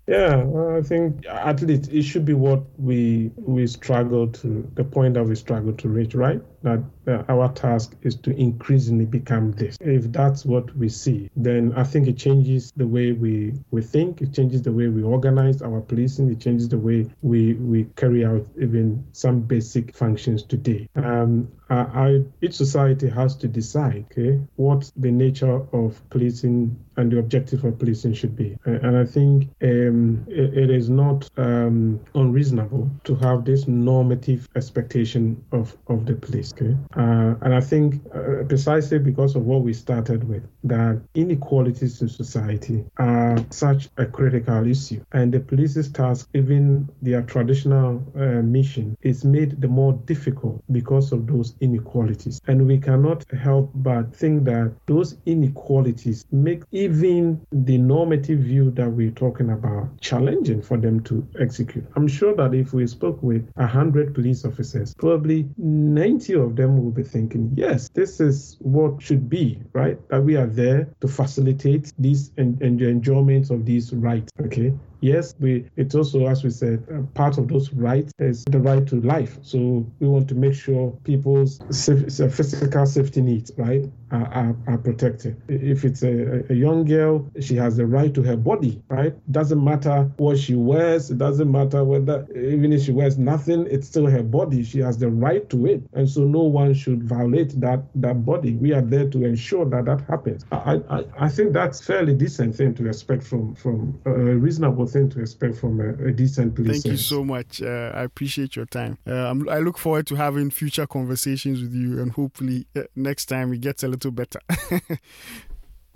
Yeah, I think at least it should be what we we struggle to the point that we struggle to reach, right? That uh, our task is to increasingly become this. If that's what we see, then I think it changes the way we we think. It changes the way we organize our policing. It changes the way we we carry out even some basic functions today. Um, I, I, each society has to decide, okay, what the nature of policing and the objective of policing should be. And I think um, it, it is not um, unreasonable to have this normative expectation of, of the police. Okay, Uh, and I think uh, precisely because of what we started with, that inequalities in society are such a critical issue. And the police's task, even their traditional uh, mission, is made the more difficult because of those inequalities. And we cannot help but think that those inequalities make even the normative view that we're talking about challenging for them to execute. I'm sure that if we spoke with 100 police officers, probably 90 of them will be thinking, yes, this is what should be, right? That we are there to facilitate these and, the enjoyment of these rights, okay? Yes, we it's also, as we said, part of those rights is the right to life. So we want to make sure people's physical safety needs, right, are, are, are protected. If it's a, a, young girl, she has the right to her body, right? Doesn't matter what she wears. It doesn't matter whether, even if she wears nothing, it's still her body. She has the right to it, and so no one should violate that that body. We are there to ensure that that happens. I I, I think that's fairly decent thing to expect from from a reasonable thing to expect from a, a decent police. Thank service. you so much. Uh, I appreciate your time. Uh, i look forward to having future conversations with you, and hopefully uh, next time it gets a little better. (laughs)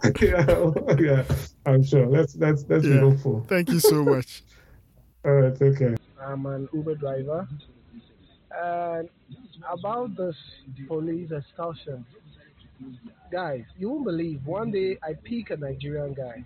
(laughs) yeah, (laughs) yeah, I'm sure. Let's let's let's yeah. be hopeful. Thank you so much. All right, take care. I'm an Uber driver, and about this police extortion, guys, you won't believe. One day I pick a Nigerian guy